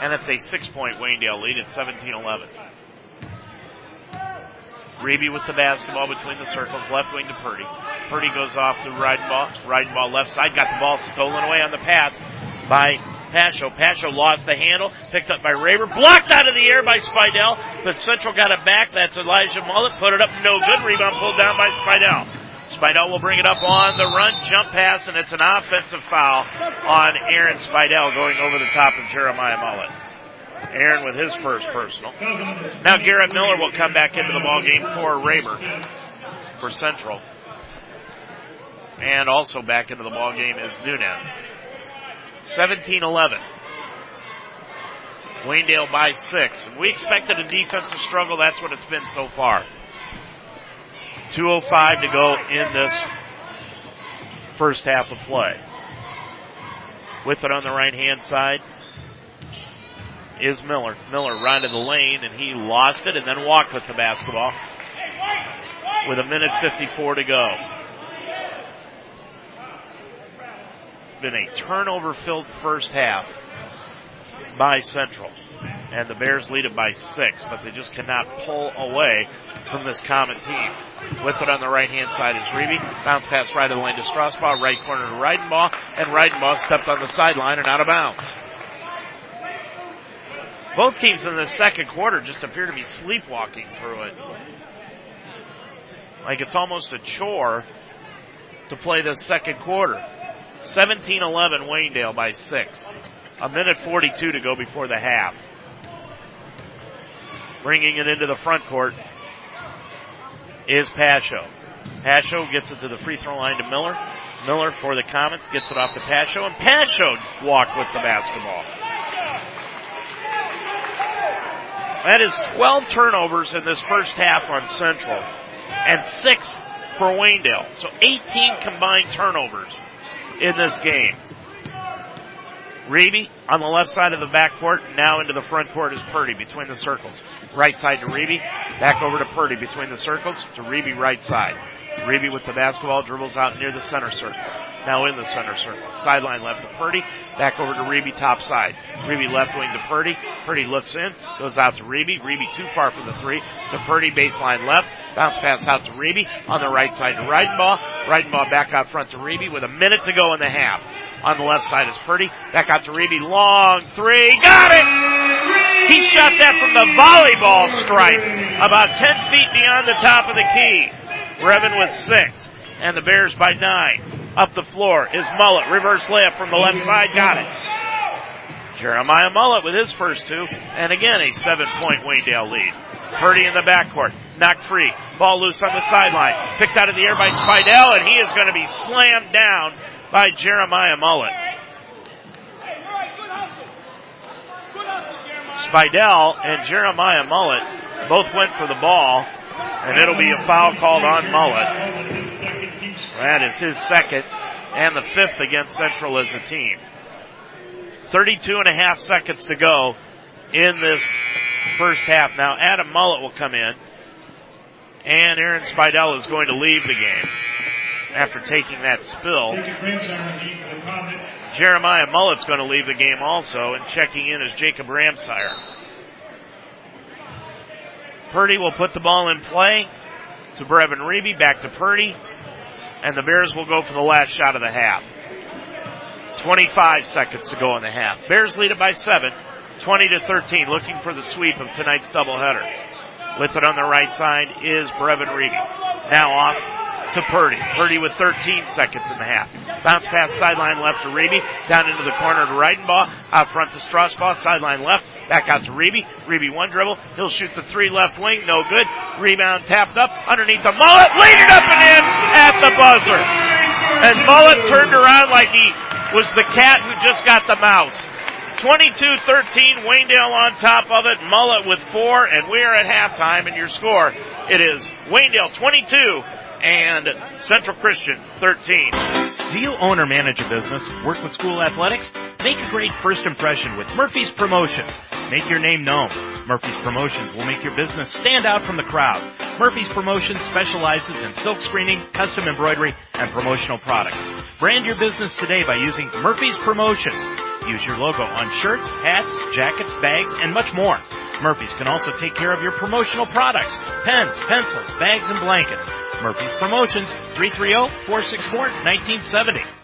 S1: And it's a six point Waynedale lead at 17-11. Reeby with the basketball between the circles, left wing to Purdy. Purdy goes off to Ridenbaugh. Ridenbaugh left side, got the ball stolen away on the pass by Pasho. Pasho lost the handle, picked up by Raber, blocked out of the air by Spidell, but Central got it back. That's Elijah Mullet, put it up, no good. Rebound pulled down by Spidell. Spidell will bring it up on the run, jump pass, and it's an offensive foul on Aaron Spidell going over the top of Jeremiah Mullet. Aaron with his first personal. Now Garrett Miller will come back into the ball game for Raber for Central. And also back into the ball game is Nunez. 17-11. Waynedale by six. We expected a defensive struggle. That's what it's been so far. 2.05 to go in this first half of play. With it on the right hand side is Miller. Miller right the lane and he lost it and then walked with the basketball with a minute 54 to go. Been a turnover filled first half by Central. And the Bears lead it by six, but they just cannot pull away from this common team. With it on the right hand side is Reeby. Bounce pass right of the lane to Strasbaugh, right corner to Ridenbaugh, and Ridenbaugh stepped on the sideline and out of bounds. Both teams in the second quarter just appear to be sleepwalking through it. Like it's almost a chore to play this second quarter. 17-11 Waynedale by six. A minute 42 to go before the half. Bringing it into the front court is Pasho. Pasho gets it to the free throw line to Miller. Miller for the Comets gets it off to Pasho, and Pasho walked with the basketball. That is 12 turnovers in this first half on Central, and six for Waynedale. So 18 combined turnovers in this game. Reeby on the left side of the backcourt. Now into the front court is Purdy between the circles. Right side to Reeby. Back over to Purdy between the circles to Reeby right side. Reeby with the basketball dribbles out near the center circle. Now in the center circle. Sideline left to Purdy. Back over to Reeby top side. Reeby left wing to Purdy. Purdy looks in, goes out to Reeby. Reeby too far for the three. To Purdy, baseline left. Bounce pass out to Reeby. On the right side to Reidenbaugh. Reidenbaugh back out front to Reeby with a minute to go in the half. On the left side is Purdy. Back out to Reeby. Long three. Got it! He shot that from the volleyball stripe. About 10 feet beyond the top of the key. Brevin with six. And the Bears by nine. Up the floor is Mullet. Reverse layup from the left side. Got it. Jeremiah Mullet with his first two. And again, a seven point Waynedale lead. Purdy in the backcourt. Knocked free. Ball loose on the sideline. Picked out of the air by Spidell, and he is going to be slammed down by Jeremiah Mullet. Spidell and Jeremiah Mullet both went for the ball, and it'll be a foul called on Mullet. That is his second and the fifth against Central as a team. 32 and a half seconds to go in this first half. Now Adam Mullet will come in and Aaron Spidell is going to leave the game after taking that spill. Jeremiah Mullet's going to leave the game also and checking in is Jacob Ramsire. Purdy will put the ball in play to Brevin Reeby, back to Purdy, and the Bears will go for the last shot of the half. 25 seconds to go in the half. Bears lead it by seven, 20 to 13, looking for the sweep of tonight's doubleheader. Lift it on the right side is Brevin Reeby. Now off to Purdy. Purdy with 13 seconds in the half. Bounce pass sideline left to Reeby. Down into the corner to Reidenbaugh. Out front to Strasbaugh. Sideline left. Back out to Reeby. Reeby one dribble. He'll shoot the three left wing. No good. Rebound tapped up underneath the mullet. Laid it up and in at the buzzer. And Mullet turned around like he was the cat who just got the mouse. 22-13, Waynedale on top of it, Mullet with four, and we are at halftime, and your score, it is Waynedale 22, and Central Christian 13.
S6: Do you own or manage a business? Work with school athletics? Make a great first impression with Murphy's Promotions. Make your name known. Murphy's Promotions will make your business stand out from the crowd. Murphy's Promotions specializes in silk screening, custom embroidery, and promotional products. Brand your business today by using Murphy's Promotions. Use your logo on shirts, hats, jackets, bags, and much more. Murphy's can also take care of your promotional products, pens, pencils, bags, and blankets. Murphy's Promotions, 330-464-1970.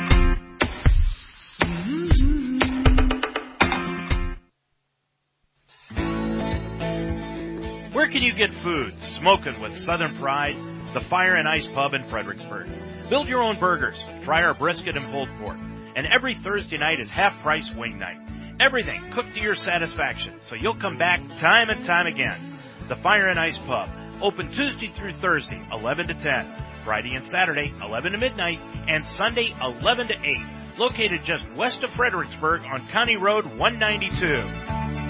S6: Can you get food? Smoking with Southern Pride, the Fire and Ice Pub in Fredericksburg. Build your own burgers. Try our brisket and pulled pork. And every Thursday night is half price wing night. Everything cooked to your satisfaction, so you'll come back time and time again. The Fire and Ice Pub, open Tuesday through Thursday, 11 to 10. Friday and Saturday, 11 to midnight, and Sunday, 11 to 8. Located just west of Fredericksburg on County Road 192.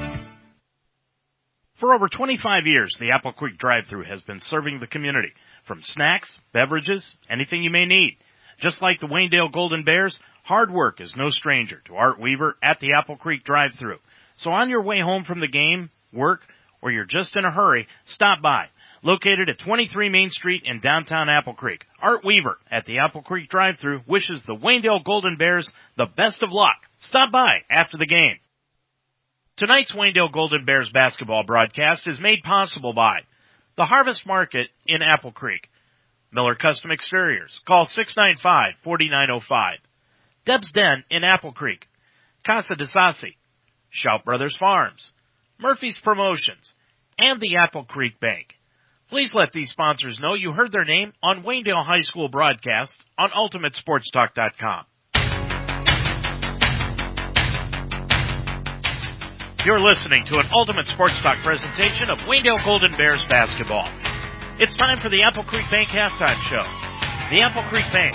S6: For over 25 years, the Apple Creek drive-thru has been serving the community from snacks, beverages, anything you may need. Just like the Waynedale Golden Bears, hard work is no stranger to Art Weaver at the Apple Creek drive-thru. So on your way home from the game, work, or you're just in a hurry, stop by. Located at 23 Main Street in downtown Apple Creek, Art Weaver at the Apple Creek drive-thru wishes the Waynedale Golden Bears the best of luck. Stop by after the game. Tonight's Waynedale Golden Bears basketball broadcast is made possible by the Harvest Market in Apple Creek, Miller Custom Exteriors, call 695-4905, Deb's Den in Apple Creek, Casa de Sassi, Shout Brothers Farms, Murphy's Promotions, and the Apple Creek Bank. Please let these sponsors know you heard their name on Waynedale High School broadcast on UltimateSportsTalk.com. You're listening to an Ultimate Sports Talk presentation of Waynedale Golden Bears basketball. It's time for the Apple Creek Bank halftime show. The Apple Creek Bank.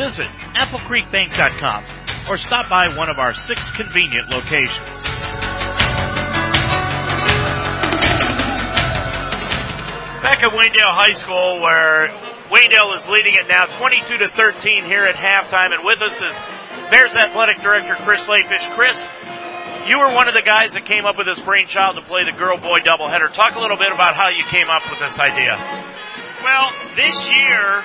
S6: Visit applecreekbank.com or stop by one of our six convenient locations.
S1: Back at Waynedale High School where Waynedale is leading it now 22 to 13 here at halftime and with us is Bears Athletic Director Chris Lafish. Chris, you were one of the guys that came up with this brainchild to play the girl-boy doubleheader. Talk a little bit about how you came up with this idea.
S9: Well, this year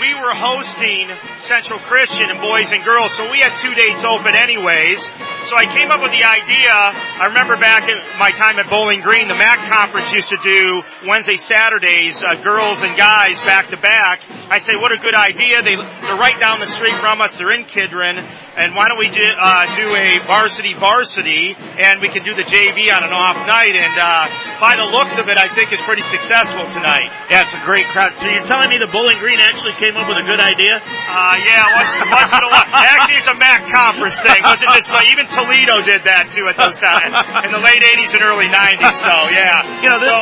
S9: we were hosting Central Christian and boys and girls, so we had two dates open anyways. So I came up with the idea. I remember back at my time at Bowling Green, the MAC conference used to do Wednesday, Saturdays, uh, girls and guys back to back. I say, what a good idea. They, they're right down the street from us. They're in Kidron. And why don't we do, uh, do a varsity varsity and we can do the JV on an off night. And, uh, by the looks of it, I think it's pretty successful tonight.
S1: Yeah, it's a great crowd. So you're telling me the Bowling Green actually came up with a good idea?
S9: Uh, yeah, once, once in a while. Actually, it's a MAC conference thing. Look at this, but even Toledo did that too at those times in the late 80s and early 90s. So yeah,
S1: you know, this,
S9: so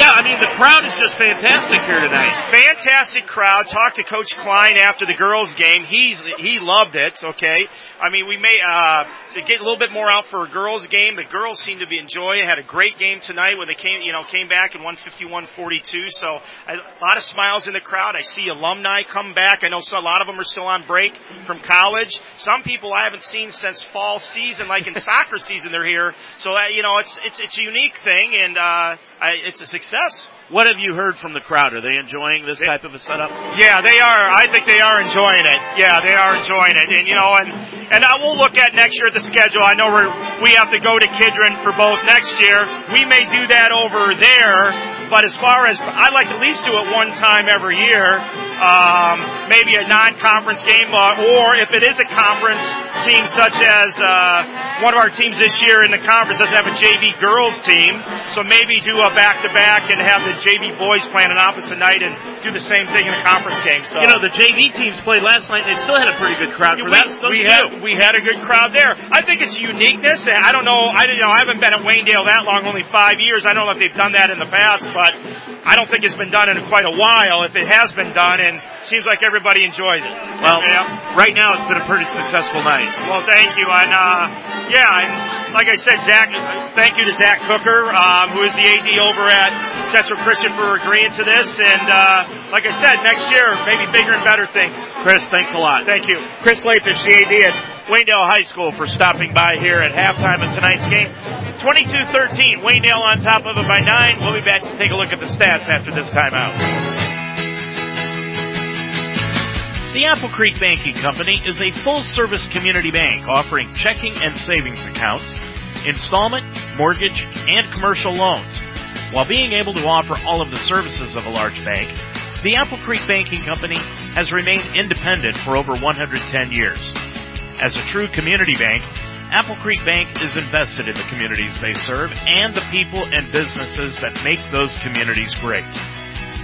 S1: yeah, I mean the crowd is just fantastic here tonight.
S9: Fantastic crowd. Talked to Coach Klein after the girls' game. He's he loved it. Okay, I mean we may uh get a little bit more out for a girls' game. The girls seem to be enjoying. Had a great game tonight when they came, you know, came back in 151-42. So a lot of smiles in the crowd. I see alumni come back. I know so a lot of them are still on break from college. Some people I haven't seen since fall season, like in soccer season, they're here. So uh, you know, it's it's it's a unique thing, and uh, I, it's a success.
S1: What have you heard from the crowd? Are they enjoying this type of a setup?
S9: Yeah, they are. I think they are enjoying it. Yeah, they are enjoying it. And you know, and and I will look at next year the schedule. I know we we have to go to Kidron for both next year. We may do that over there, but as far as I'd like to at least do it one time every year. Um, maybe a non-conference game, uh, or if it is a conference team, such as uh, one of our teams this year in the conference doesn't have a JV girls team, so maybe do a back-to-back and have the JV boys play on an opposite night and do the same thing in a conference game. So
S1: you know the JV teams played last night; and they still had a pretty good crowd for
S9: we,
S1: that.
S9: we had we had a good crowd there. I think it's uniqueness. I don't know. I didn't know. I haven't been at Waynedale that long, only five years. I don't know if they've done that in the past, but I don't think it's been done in quite a while. If it has been done, and seems like everybody enjoys it.
S1: Well,
S9: yeah.
S1: right now it's been a pretty successful night.
S9: Well, thank you, and uh, yeah, and like I said, Zach, thank you to Zach Cooker, um, who is the AD over at Central Christian for agreeing to this, and uh, like I said, next year maybe bigger and better things.
S1: Chris, thanks a lot.
S9: Thank you,
S1: Chris Lafish, the AD at Waynedale High School, for stopping by here at halftime of tonight's game. 22-13, Waynedale on top of it by nine. We'll be back to take a look at the stats after this timeout. The Apple Creek Banking Company is a full service community bank offering checking and savings accounts, installment, mortgage, and commercial loans. While being able to offer all of the services of a large bank, the Apple Creek Banking Company has remained independent for over 110 years. As a true community bank, Apple Creek Bank is invested in the communities they serve and the people and businesses that make those communities great.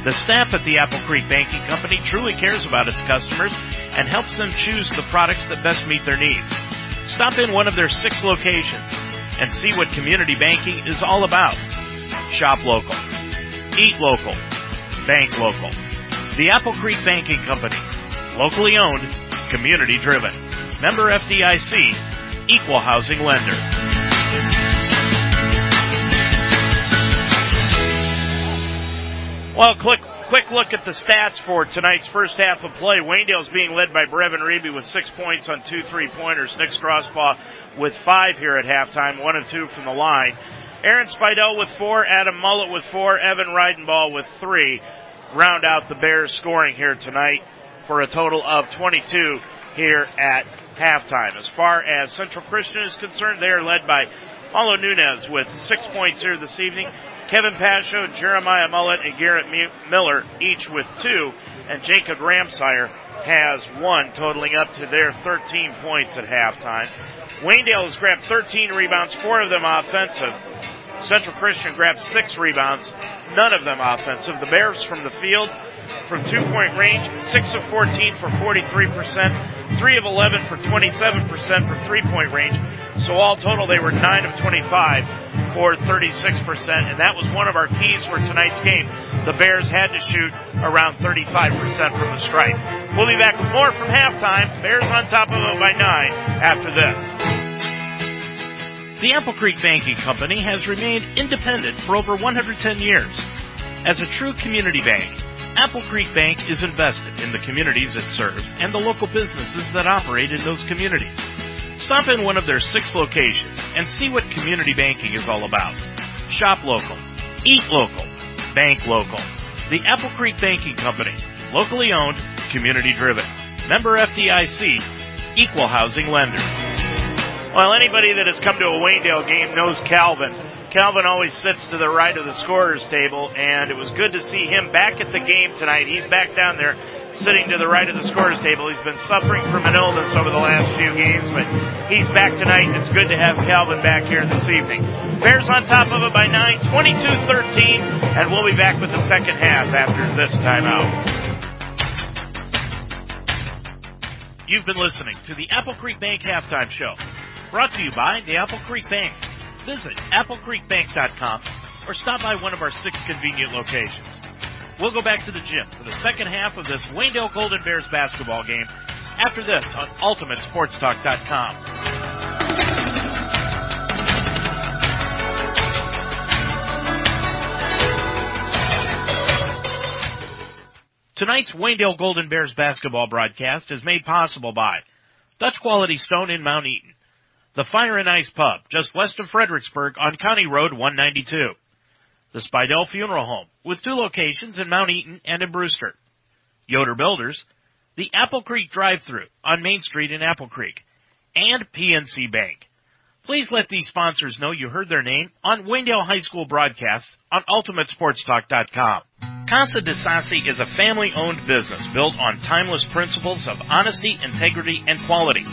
S1: The staff at the Apple Creek Banking Company truly cares about its customers and helps them choose the products that best meet their needs. Stop in one of their six locations and see what community banking is all about. Shop local. Eat local. Bank local. The Apple Creek Banking Company. Locally owned. Community driven. Member FDIC. Equal housing lender. Well, quick, quick look at the stats for tonight's first half of play. Waynedale's being led by Brevin Reeby with six points on two three-pointers. Nick Strasbaugh with five here at halftime, one and two from the line. Aaron Spidell with four, Adam Mullet with four, Evan Ridenbaugh with three. Round out the Bears scoring here tonight for a total of 22 here at halftime. As far as Central Christian is concerned, they are led by Paulo Nunez with six points here this evening. Kevin Pasho, Jeremiah Mullet, and Garrett Miller each with two, and Jacob Ramsire has one, totaling up to their 13 points at halftime. Waynedale has grabbed 13 rebounds, four of them offensive. Central Christian grabbed six rebounds, none of them offensive. The Bears from the field from two point range, 6 of 14 for 43%, 3 of 11 for 27% for three point range. So all total they were 9 of 25 for 36%, and that was one of our keys for tonight's game. The Bears had to shoot around 35% from the stripe. We'll be back with more from halftime. Bears on top of it by 9 after this. The Apple Creek Banking Company has remained independent for over 110 years.
S6: As a true community bank, Apple Creek Bank is invested in the communities it serves and the local businesses that operate in those communities. Stop in one of their six locations and see what community banking is all about. Shop local, eat local, bank local. The Apple Creek Banking Company, locally owned, community driven. Member FDIC, equal housing lender.
S1: Well, anybody that has come to a Waynedale game knows Calvin. Calvin always sits to the right of the scorer's table, and it was good to see him back at the game tonight. He's back down there sitting to the right of the scorer's table. He's been suffering from an illness over the last few games, but he's back tonight. It's good to have Calvin back here this evening. Bears on top of it by 9, 22-13, and we'll be back with the second half after this timeout.
S6: You've been listening to the Apple Creek Bank Halftime Show, brought to you by the Apple Creek Bank. Visit applecreekbank.com or stop by one of our six convenient locations. We'll go back to the gym for the second half of this Waynedale Golden Bears basketball game after this on UltimateSportsTalk.com. Tonight's Waynedale Golden Bears basketball broadcast is made possible by Dutch Quality Stone in Mount Eaton, the Fire and Ice Pub just west of Fredericksburg on County Road 192, the Spidell Funeral Home with two locations in Mount Eaton and in Brewster, Yoder Builders, the Apple Creek Drive-Thru on Main Street in Apple Creek, and PNC Bank. Please let these sponsors know you heard their name on Waynedale High School broadcasts on UltimateSportsTalk.com. Casa de Sassi is a family-owned business built on timeless principles of honesty, integrity, and quality.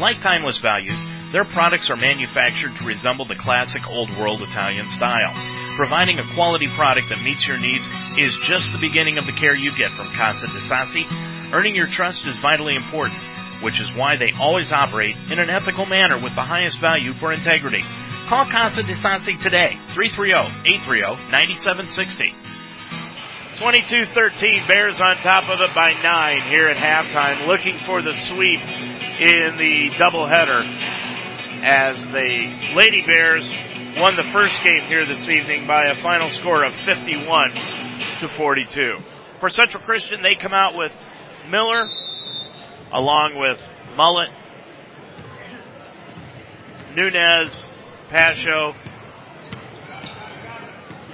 S6: Like timeless values, their products are manufactured to resemble the classic old world Italian style. Providing a quality product that meets your needs is just the beginning of the care you get from Casa de Sassi. Earning your trust is vitally important, which is why they always operate in an ethical manner with the highest value for integrity. Call Casa de Sassi today, 330-830-9760.
S1: 22-13, Bears on top of it by nine here at halftime, looking for the sweep in the doubleheader as the Lady Bears won the first game here this evening by a final score of 51 to 42. For Central Christian, they come out with Miller along with Mullet, Nunez, Pasho,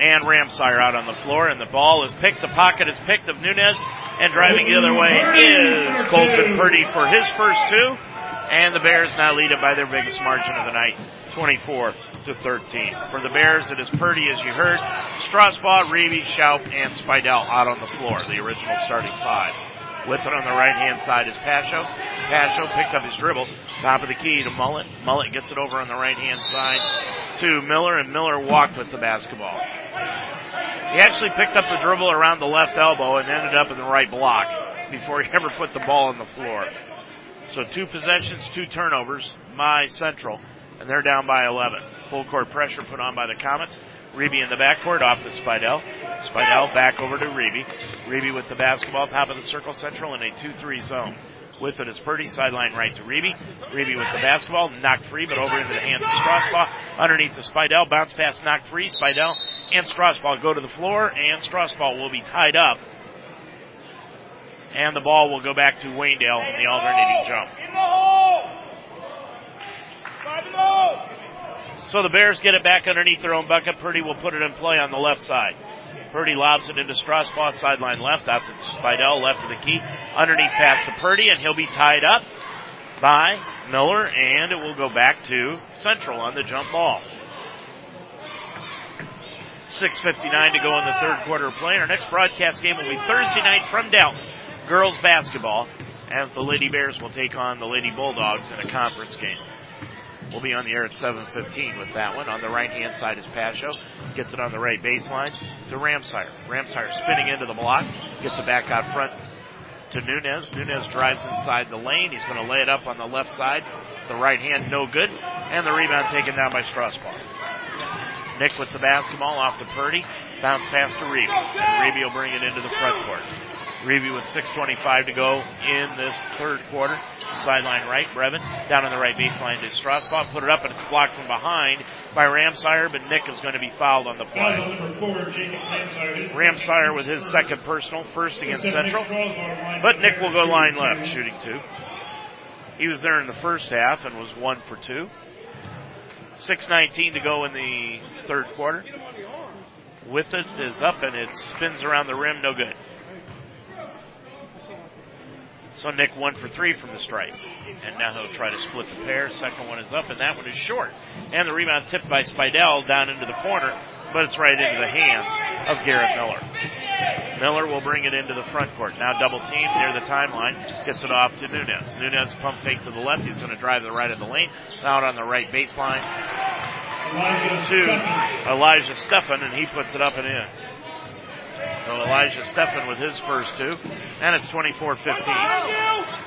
S1: and Ramsire out on the floor, and the ball is picked. The pocket is picked of Nunez, and driving the other way is Colton Purdy for his first two, and the Bears now lead it by their biggest margin of the night, 24 to 13. For the Bears, it is Purdy, as you heard, Strasbaugh, Reeby, Schaub, and Spidell out on the floor, the original starting five. With it on the right hand side is Pasho. Pasho picked up his dribble, top of the key to Mullet. Mullet gets it over on the right hand side to Miller, and Miller walked with the basketball. He actually picked up the dribble around the left elbow and ended up in the right block before he ever put the ball on the floor. So two possessions, two turnovers my Central, and they're down by 11. Full court pressure put on by the Comets. Reeby in the backcourt off to Spidell. Spidell back over to Reeby. Reeby with the basketball, top of the circle central in a 2-3 zone. With it is Purdy, sideline right to Reeby. Reeby with the basketball, knocked free, but over into the hands of Strasbaugh. Underneath to Spidell, bounce pass knocked free. Spidell and Strasbaugh go to the floor, and Strasbaugh will be tied up. And the ball will go back to Waynedale in the alternating jump. So the Bears get it back underneath their own bucket. Purdy will put it in play on the left side. Purdy lobs it into Strasbaugh, sideline left, out to Spidell, left of the key. Underneath pass to Purdy, and he'll be tied up by Miller, and it will go back to Central on the jump ball. 6.59 to go in the third quarter play. Our next broadcast game will be Thursday night from Dalton. Girls basketball, as the Lady Bears will take on the Lady Bulldogs in a conference game. We'll be on the air at 7.15 with that one. On the right hand side is Pasho. Gets it on the right baseline to Ramsire. Ramsire spinning into the block. Gets it back out front to Nunez. Nunez drives inside the lane. He's going to lay it up on the left side. The right hand no good. And the rebound taken down by Strasbaugh. Nick with the basketball off to Purdy. Bounce pass to Reeby. And will bring it into the front court. Reeby with 6.25 to go in this third quarter. Sideline right, Brevin. Down on the right baseline to Strasbaugh. Put it up and it's blocked from behind by Ramsire, but Nick is going to be fouled on the play.
S8: on number four, Jacob Ramsire.
S1: Ramsire with his second personal, first against Central. But Nick will go line left, shooting two. He was there in the first half and was one for two. 6.19 to go in the third quarter. With it is up and it spins around the rim, no good. So Nick one for three from the stripe. And now he'll try to split the pair. Second one is up and that one is short. And the rebound tipped by Spidell down into the corner, but it's right into the hands of Garrett Miller. Miller will bring it into the front court. Now double team near the timeline. Gets it off to Nunez. Nunez pump fake to the left. He's going to drive the right of the lane. Out on the right baseline to Elijah Steffen, and he puts it up and in. So Elijah Steffen with his first two, and it's 24-15.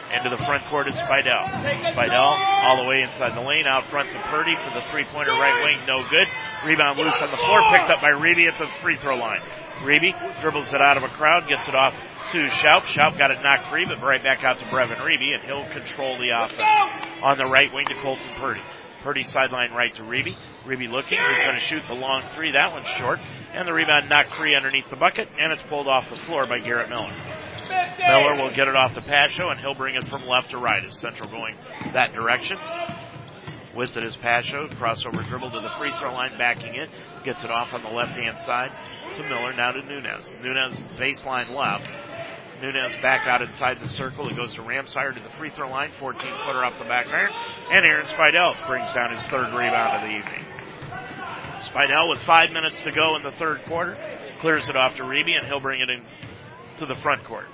S1: Into the front court is Spidell. Spidell all the way inside the lane, out front to Purdy for the three-pointer right wing, no good. Rebound loose on the floor, picked up by Reeby at the free throw line. Reeby dribbles it out of a crowd, gets it off to Schaub. Schaub got it knocked free, but right back out to Brevin Reeby, and he'll control the offense. On the right wing to Colton Purdy. Purdy sideline right to Reeby. Reeby looking. He's going to shoot the long three. That one's short. And the rebound knocked free underneath the bucket, and it's pulled off the floor by Garrett Miller. Miller will get it off to Pasho, and he'll bring it from left to right as Central going that direction. With it is Pasho. Crossover dribble to the free throw line, backing it. Gets it off on the left hand side to Miller. Now to Nunez. Nunez baseline left. Nunez back out inside the circle. It goes to Ramsire to the free throw line. 14 footer off the back iron. And Aaron Spidell brings down his third rebound of the evening. Spidell with five minutes to go in the third quarter. Clears it off to Reeby and he'll bring it in to the front court.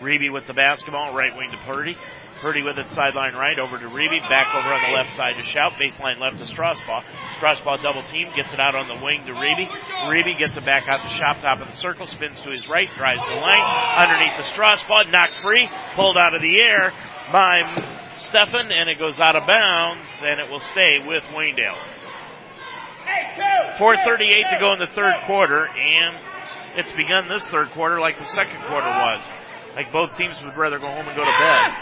S1: Reeby with the basketball, right wing to Purdy. Purdy with it sideline right over to Reeby, back over on the left side to Schaub, baseline left to Strasbaugh. Strasbaugh double team, gets it out on the wing to Reeby. Reeby gets it back out to Schaub, top of the circle, spins to his right, drives the lane, underneath the Strasbaugh, knocked free, pulled out of the air by Steffen, and it goes out of bounds, and it will stay with Waynedale. 4.38 to go in the third quarter, and it's begun this third quarter like the second quarter was. Like both teams would rather go home and go to bed.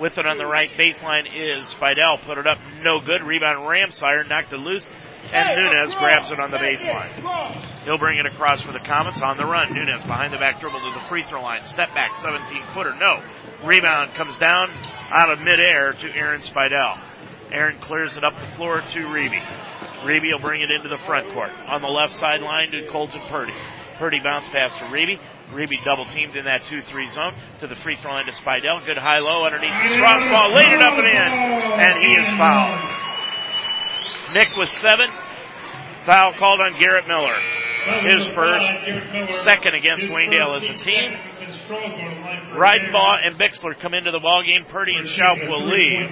S1: With it on the right baseline is Spidell. Put it up, no good. Rebound Ramsire, knocked it loose, and Nunez grabs it on the baseline. He'll bring it across for the Comets on the run. Nunez behind the back dribble to the free throw line. Step back, 17 footer, no. Rebound comes down out of midair to Aaron Spidell. Aaron clears it up the floor to Reeby. Reeby will bring it into the front court. On the left sideline to Colton Purdy. Purdy bounce pass to Reeby. Reeby double teamed in that 2-3 zone to the free throw line to Spidell. Good high low underneath the Strasbaugh. Laid it up and in. And he is fouled. Nick with seven. Foul called on Garrett Miller. His first, second against Waynedale as a team. Ridenbaugh and Bixler come into the ball game. Purdy and Schaub will leave.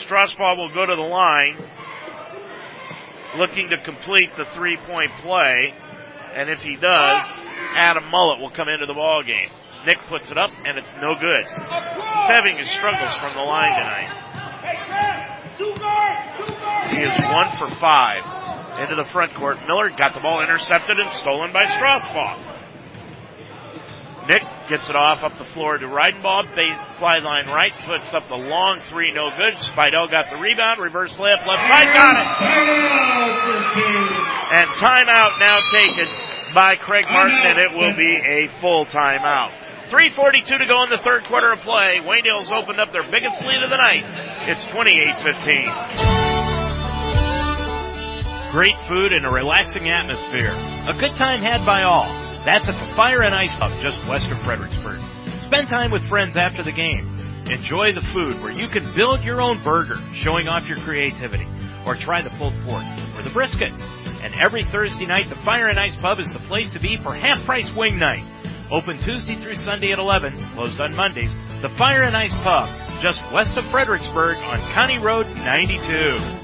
S1: Strasbaugh will go to the line, looking to complete the three-point play. And if he does, Adam Mullet will come into the ball game. Nick puts it up, and it's no good. He's having his struggles from the line tonight. He is one for five into the front court. Miller got the ball intercepted and stolen by Strasbaugh. Nick gets it off up the floor to slide line right. Puts up the long three. No good. Spidell got the rebound. Reverse layup left side. Got it. And timeout now taken by Craig Martin and it will be a full timeout. 3.42 to go in the third quarter of play. Waynedale opened up their biggest lead of the night. It's 28-15.
S6: Great food and a relaxing atmosphere. A good time had by all. That's at the Fire and Ice Pub just west of Fredericksburg. Spend time with friends after the game. Enjoy the food where you can build your own burger, showing off your creativity. Or try the pulled pork or the brisket. And every Thursday night, the Fire and Ice Pub is the place to be for half price wing night. Open Tuesday through Sunday at 11, closed on Mondays. The Fire and Ice Pub, just west of Fredericksburg on County Road 92.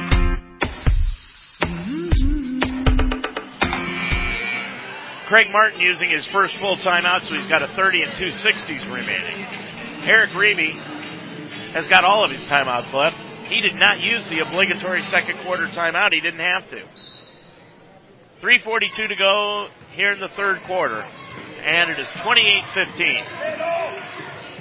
S1: Craig Martin using his first full timeout, so he's got a 30 and two 60s remaining. Eric Reeby has got all of his timeouts left. He did not use the obligatory second quarter timeout. He didn't have to. 3.42 to go here in the third quarter, and it is 28-15.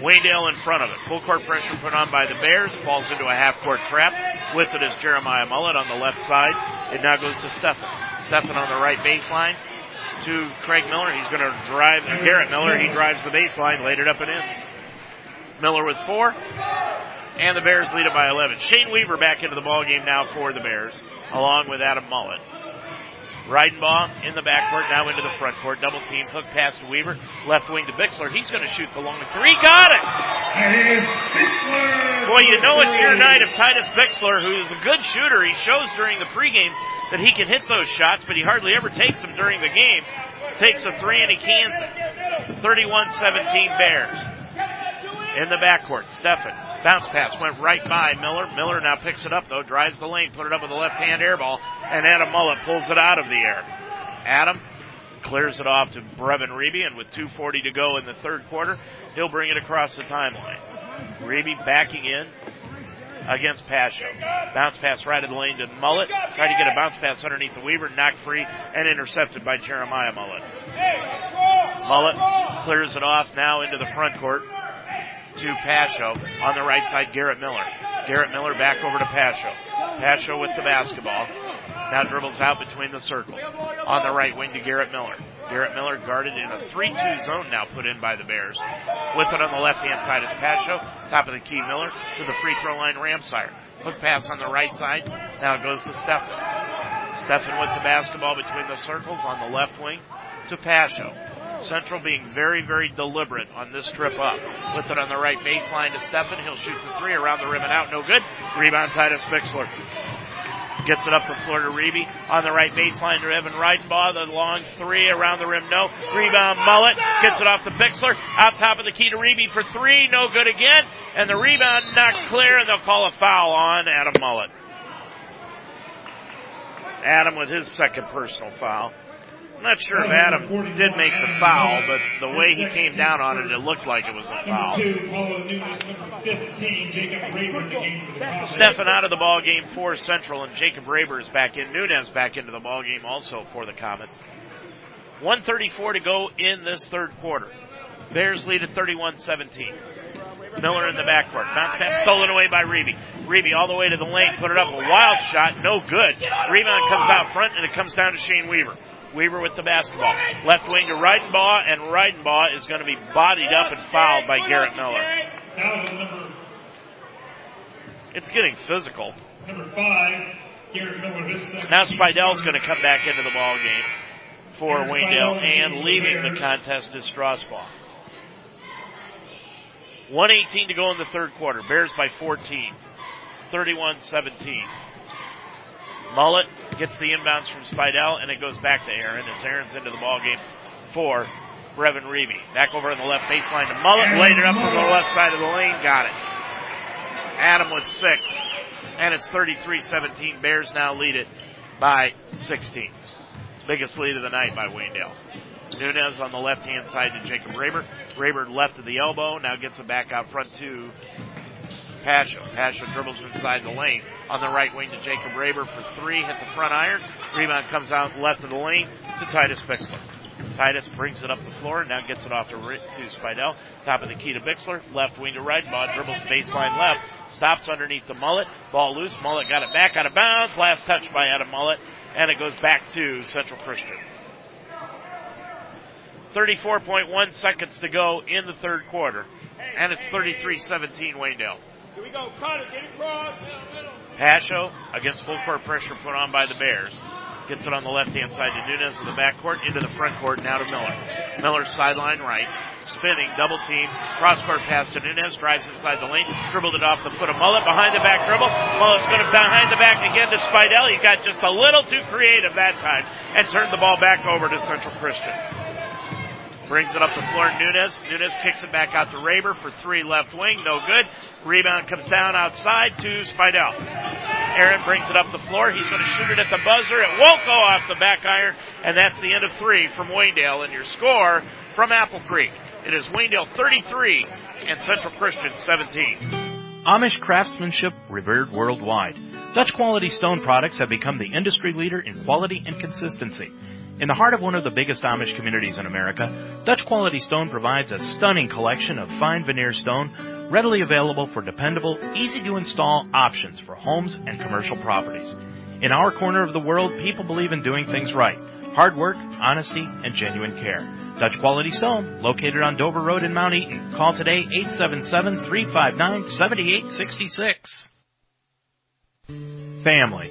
S1: Waynedale in front of it. Full court pressure put on by the Bears. Falls into a half court trap. With it is Jeremiah Mullet on the left side. It now goes to Steffen. Steffen on the right baseline to Craig Miller. He's going to drive, Garrett Miller, he drives the baseline, laid it up and in. Miller with four. And the Bears lead it by 11. Shane Weaver back into the ball game now for the Bears, along with Adam Mullet. Reidenbaugh in the backcourt, now into the front court. Double team, hook pass to Weaver. Left wing to Bixler. He's going to shoot the long three. Got it! Boy, you know it's your night if Titus Bixler, who's a good shooter, he shows during the pregame that he can hit those shots, but he hardly ever takes them during the game. Takes a three and he cans it. 31-17 Bears. In the backcourt, Steffen. Bounce pass went right by Miller. Miller now picks it up though, drives the lane, put it up with a left hand air ball, and Adam Mullet pulls it out of the air. Adam clears it off to Brevin Reeby, and with 2.40 to go in the third quarter, he'll bring it across the timeline. Reeby backing in against Pasho. Bounce pass right of the lane to Mullet. Tried to get a bounce pass underneath the Weaver, knocked free, and intercepted by Jeremiah Mullet. Mullet clears it off now into the front court to Pasho. On the right side, Garrett Miller. Garrett Miller back over to Pasho. Pasho with the basketball. Now dribbles out between the circles. On the right wing to Garrett Miller. Garrett Miller guarded in a 3-2 zone now put in by the Bears. With it on the left hand side is Pasho. Top of the key Miller to the free throw line Ramsire. Hook pass on the right side. Now it goes to Steffen. Steffen with the basketball between the circles on the left wing to Pasho. Central being very, very deliberate on this trip up. With it on the right baseline to Steffen. He'll shoot the three around the rim and out. No good. Rebound Titus Bixler. Gets it up the Florida to Reeby. On the right baseline to Evan Ridenbaugh. The long three around the rim. No. Rebound Mullet. Gets it off to Bixler. Out top of the key to Reeby for three. No good again. And the rebound not clear and they'll call a foul on Adam Mullet. Adam with his second personal foul. I'm not sure if Adam did make the foul, but the way he came down on it, it looked like it was a foul. Steffen out of the ball game for Central, and Jacob Raber is back in. Nunez back into the ball game also for the Comets. 134 to go in this third quarter. Bears lead at 31-17. Miller in the backcourt. Bounce pass stolen away by Reeby. Reeby all the way to the lane, put it up, a wild shot, no good. Rebound comes out front, and it comes down to Shane Weaver. Weaver with the basketball. Left wing to Ridenbaugh, and Ridenbaugh is going to be bodied up and fouled by Garrett Miller. It's getting physical.
S8: Number five, Garrett Miller.
S1: Now Spidell's going to come back into the ball game for Waynedale, and leaving the contest is Strasbaugh. 118 to go in the third quarter. Bears by 14. 31-17. Mullet gets the inbounds from Spidell, and it goes back to Aaron as Aaron's into the ball game for Brevin Reeby. Back over on the left baseline to Mullet, laid it up from the left side of the lane, got it. Adam with six, and it's 33-17. Bears now lead it by 16. Biggest lead of the night by Waynedale. Nunez on the left hand side to Jacob Raber. Raber left of the elbow, now gets it back out front to Pasho. Pasho dribbles inside the lane. On the right wing to Jacob Raber for three. Hit the front iron. Rebound comes out left of the lane to Titus Bixler. Titus brings it up the floor. And now gets it off to, to Spidell. Top of the key to Bixler. Left wing to right. Ball dribbles baseline left. Stops underneath the mullet. Ball loose. Mullet got it back out of bounds. Last touch by Adam Mullet. And it goes back to Central Christian. 34.1 seconds to go in the third quarter. And it's 33-17 Waynedale.
S8: Here we go. Carter, get it cross.
S1: Pasho against full court pressure put on by the Bears. Gets it on the left hand side to Nunez in the backcourt, into the front court, now to Miller. Miller sideline right. Spinning, double team, cross court pass to Nunez, drives inside the lane, dribbled it off the foot of Mullet, behind the back dribble. Mullet's going to behind the back again to Spidell. He got just a little too creative that time and turned the ball back over to Central Christian. Brings it up the floor, Nunez. Nunez kicks it back out to Raber for three left wing, no good. Rebound comes down outside to Spidell. Aaron brings it up the floor. He's going to shoot it at the buzzer. It won't go off the back iron, and that's the end of three from Waynedale. And your score from Apple Creek. It is Waynedale 33 and Central Christian 17.
S6: Amish craftsmanship revered worldwide. Dutch quality stone products have become the industry leader in quality and consistency. In the heart of one of the biggest Amish communities in America, Dutch Quality Stone provides a stunning collection of fine veneer stone readily available for dependable, easy to install options for homes and commercial properties. In our corner of the world, people believe in doing things right. Hard work, honesty, and genuine care. Dutch Quality Stone, located on Dover Road in Mount Eaton. Call today 877-359-7866. Family.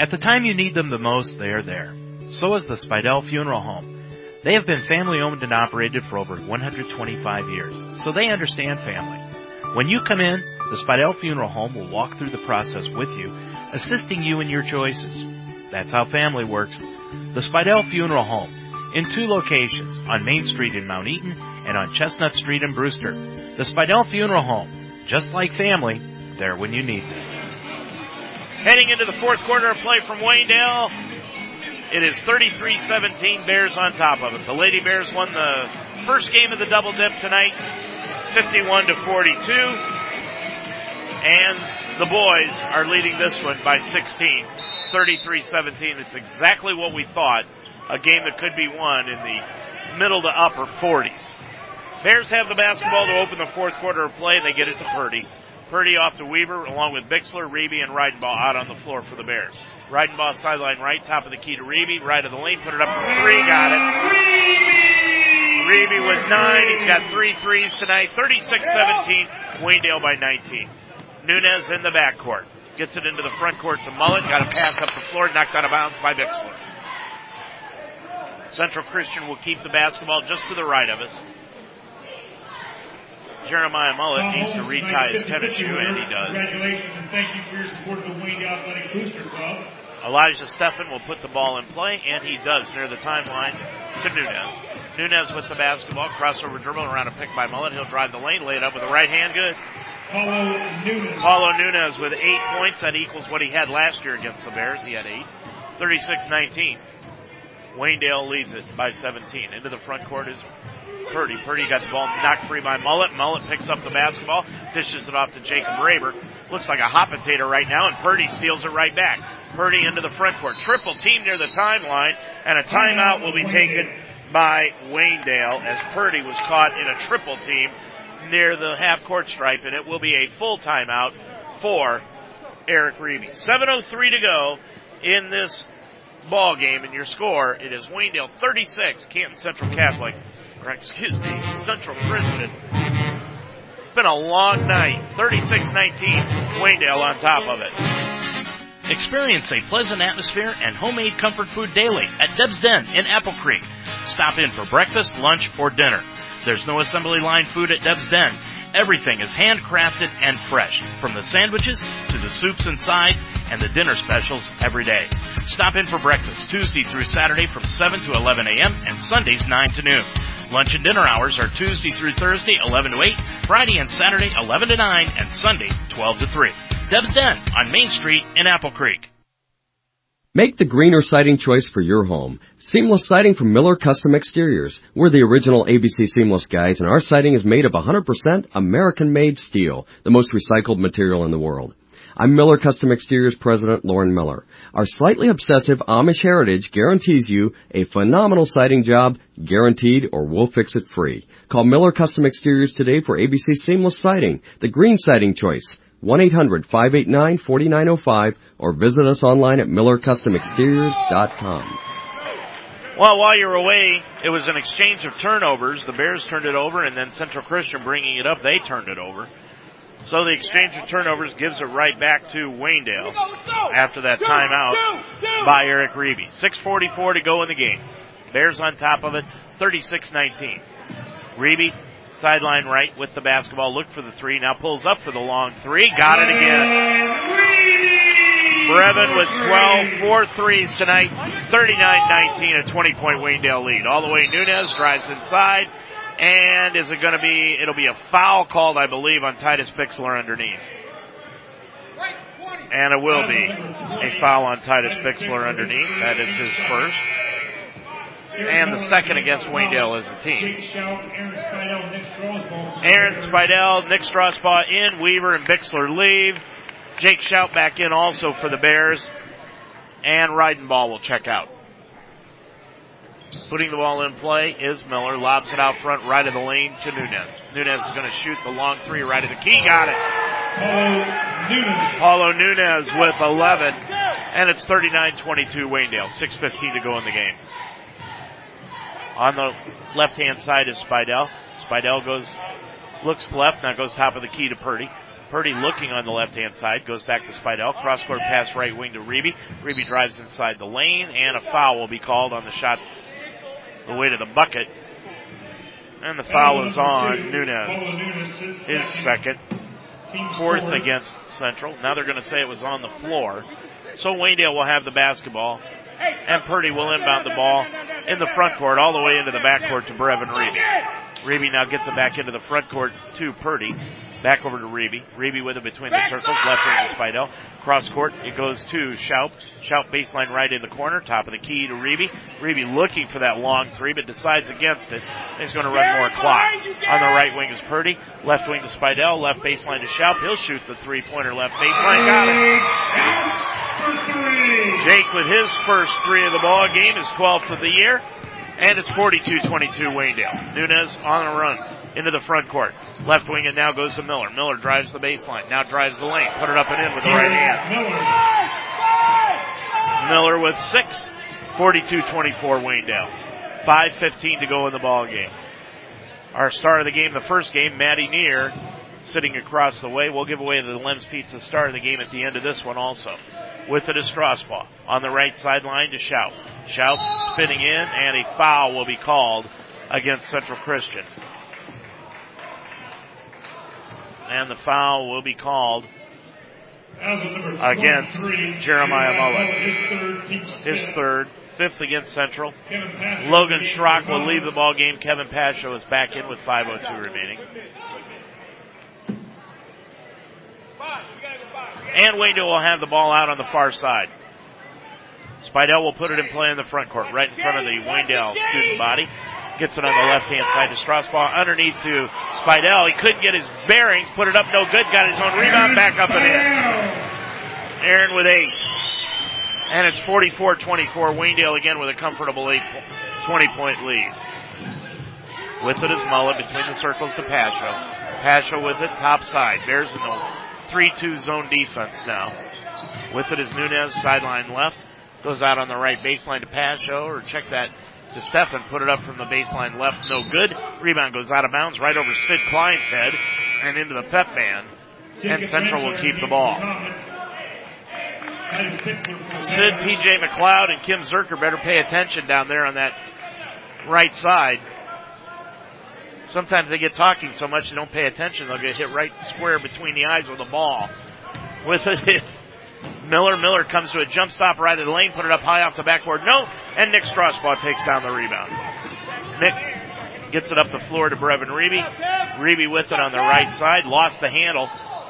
S6: At the time you need them the most, they are there. So is the Spidell Funeral Home. They have been family owned and operated for over 125 years, so they understand family. When you come in, the Spidell Funeral Home will walk through the process with you, assisting you in your choices. That's how family works. The Spidell Funeral Home, in two locations, on Main Street in Mount Eaton and on Chestnut Street in Brewster. The Spidell Funeral Home, just like family, there when you need them.
S1: Heading into the fourth quarter of play from Waynedale, it is 33-17 Bears on top of it. The Lady Bears won the first game of the double dip tonight, 51 to 42. And the boys are leading this one by 16, 33-17. It's exactly what we thought, a game that could be won in the middle to upper 40s. Bears have the basketball to open the fourth quarter of play. They get it to Purdy. Purdy off to Weaver along with Bixler, Reeby, and Ridenbaugh out on the floor for the Bears. Ridenbaugh sideline right, top of the key to Reeby, right of the lane, put it up for three, got it. Reeby with nine, he's got three threes tonight, 36-17, Waynedale by 19. Nunez in the backcourt. Gets it into the front court to Mullet, got a pass up the floor, knocked out of bounds by Bixler. Central Christian will keep the basketball just to the right of us. Jeremiah Mullet needs to retie his tennis shoe, and he does.
S8: Congratulations and thank you for your support of the Wayne Athletic Booster Club.
S1: Elijah Steffen will put the ball in play, and he does near the timeline to Nunez. Nunez with the basketball, crossover dribble around a pick by Mullet. He'll drive the lane, lay it up with the right hand, good.
S8: Paulo Nunez.
S1: Paulo Nunez with eight points. That equals what he had last year against the Bears. He had eight. 36-19. Waynedale leads it by 17. Into the front court is Purdy. Purdy got the ball knocked free by Mullet. Mullet picks up the basketball, dishes it off to Jacob Raber. Looks like a hot potato right now, and Purdy steals it right back. Purdy into the front court. Triple team near the timeline, and a timeout will be taken by Waynedale as Purdy was caught in a triple team near the half court stripe, and it will be a full timeout for Eric Reeby. 7.03 to go in this ball game, and your score, it is Waynedale 36, Canton Central Catholic or excuse me, Central Christian. It's been a long night. 36-19, Waynedale on top of it.
S6: Experience a pleasant atmosphere and homemade comfort food daily at Deb's Den in Apple Creek. Stop in for breakfast, lunch, or dinner. There's no assembly line food at Deb's Den. Everything is handcrafted and fresh, from the sandwiches to the soups and sides and the dinner specials every day. Stop in for breakfast Tuesday through Saturday from 7 to 11 a.m. and Sundays 9 to noon. Lunch and dinner hours are Tuesday through Thursday 11 to 8, Friday and Saturday 11 to 9, and Sunday 12 to 3. Deb's Den on Main Street in Apple Creek.
S7: Make the greener siding choice for your home. Seamless siding from Miller Custom Exteriors. We're the original ABC Seamless guys and our siding is made of 100% American made steel, the most recycled material in the world. I'm Miller Custom Exteriors President Lauren Miller. Our slightly obsessive Amish heritage guarantees you a phenomenal siding job, guaranteed or we'll fix it free. Call Miller Custom Exteriors today for ABC Seamless Siding, the green siding choice. 1-800-589-4905 or visit us online at millercustomexteriors.com.
S1: Well, while you're away, it was an exchange of turnovers. The Bears turned it over and then Central Christian bringing it up, they turned it over. So the exchange of turnovers gives it right back to Waynedale after that timeout by Eric Reeby. 6.44 to go in the game. Bears on top of it, 36-19. Reeby, sideline right with the basketball, look for the three, now pulls up for the long three, got it again. Brevin with 12, four threes tonight, 39-19, a 20 point Waynedale lead. All the way Nunez drives inside, and is it going to be, it'll be a foul called, I believe, on Titus Bixler underneath. And it will be a foul on Titus Bixler underneath. That is his first. And the second against Waynedale as a team. Aaron Spidell, Nick Strasbaugh in, Weaver and Bixler leave. Jake Schaub back in also for the Bears. And Ridenbaugh will check out. Putting the ball in play is Miller. Lobs it out front, right of the lane to Nunez. Nunez is going to shoot the long three right of the key. Got it. Paulo Nunez with 11. And it's 39-22 Waynedale. 6.15 to go in the game. On the left hand side is Spidell. Spidell goes, looks left, now goes top of the key to Purdy. Purdy looking on the left hand side, goes back to Spidell. Cross court pass right wing to Reeby. Reeby drives inside the lane, and a foul will be called on the shot the way to the bucket. And the foul is on Nunez. His second. Fourth against Central. Now they're going to say it was on the floor. So Waynedale will have the basketball. And Purdy will inbound the ball in the front court all the way into the back court to Brevin Reeby. Reeby now gets it back into the front court to Purdy. Back over to Reeby. Reeby with it between the circles. Left wing to Spidell. Cross court. It goes to Schaub. Schaub baseline right in the corner. Top of the key to Reeby. Reeby looking for that long three, but decides against it. He's going to run more clock. On the right wing is Purdy. Left wing to Spidell. Left baseline to Schaub. He'll shoot the three pointer left baseline. Got it. Jake with his first three of the ball game, his 12th of the year. And it's 42-22 Waynedale. Nunez on a run into the front court. Left wing and now goes to Miller. Miller drives the baseline. Now drives the lane. Put it up and in with the right hand. Miller with six. 42-24 Waynedale. 5.15 to go in the ball game. Our star of the game, the first game, Maddie Neer, sitting across the way. We'll give away the Lem's Pizza star of the game at the end of this one also. With it is Strasbaugh. On the right sideline to Schaub. Schaub spinning in and a foul will be called against Central Christian. And the foul will be called against Jeremiah Mullet. His third, fifth against Central. Logan Schrock will leave the ball game. Kevin Pasho is back in with 5.02 remaining. And Waynedale will have the ball out on the far side. Spidell will put it in play in the front court, right in front of the Waynedale student body. Gets it on the left hand side to Strasbaugh, underneath to Spidell. He couldn't get his bearings, put it up no good, got his own rebound, back up and in. Aaron with eight. And it's 44-24. Waynedale again with a comfortable eight, 20 point lead. With it is Mullet between the circles to Pasho. Pasho with it, top side. Bears in the 3-2 zone defense now. With it is Nunez, sideline left. Goes out on the right baseline to Pasho, or check that to Steffen. Put it up from the baseline left, no good. Rebound goes out of bounds right over Sid Klein's head and into the pep band. And Central will keep the ball. Sid, PJ McLeod, and Kim Zerker better pay attention down there on that right side. Sometimes they get talking so much they don't pay attention. They'll get hit right square between the eyes with the ball. With it, Miller. Miller comes to a jump stop right of the lane, put it up high off the backboard. No, and Nick Strasbaugh takes down the rebound. Nick gets it up the floor to Brevin Reeby. Reeby with it on the right side, lost the handle,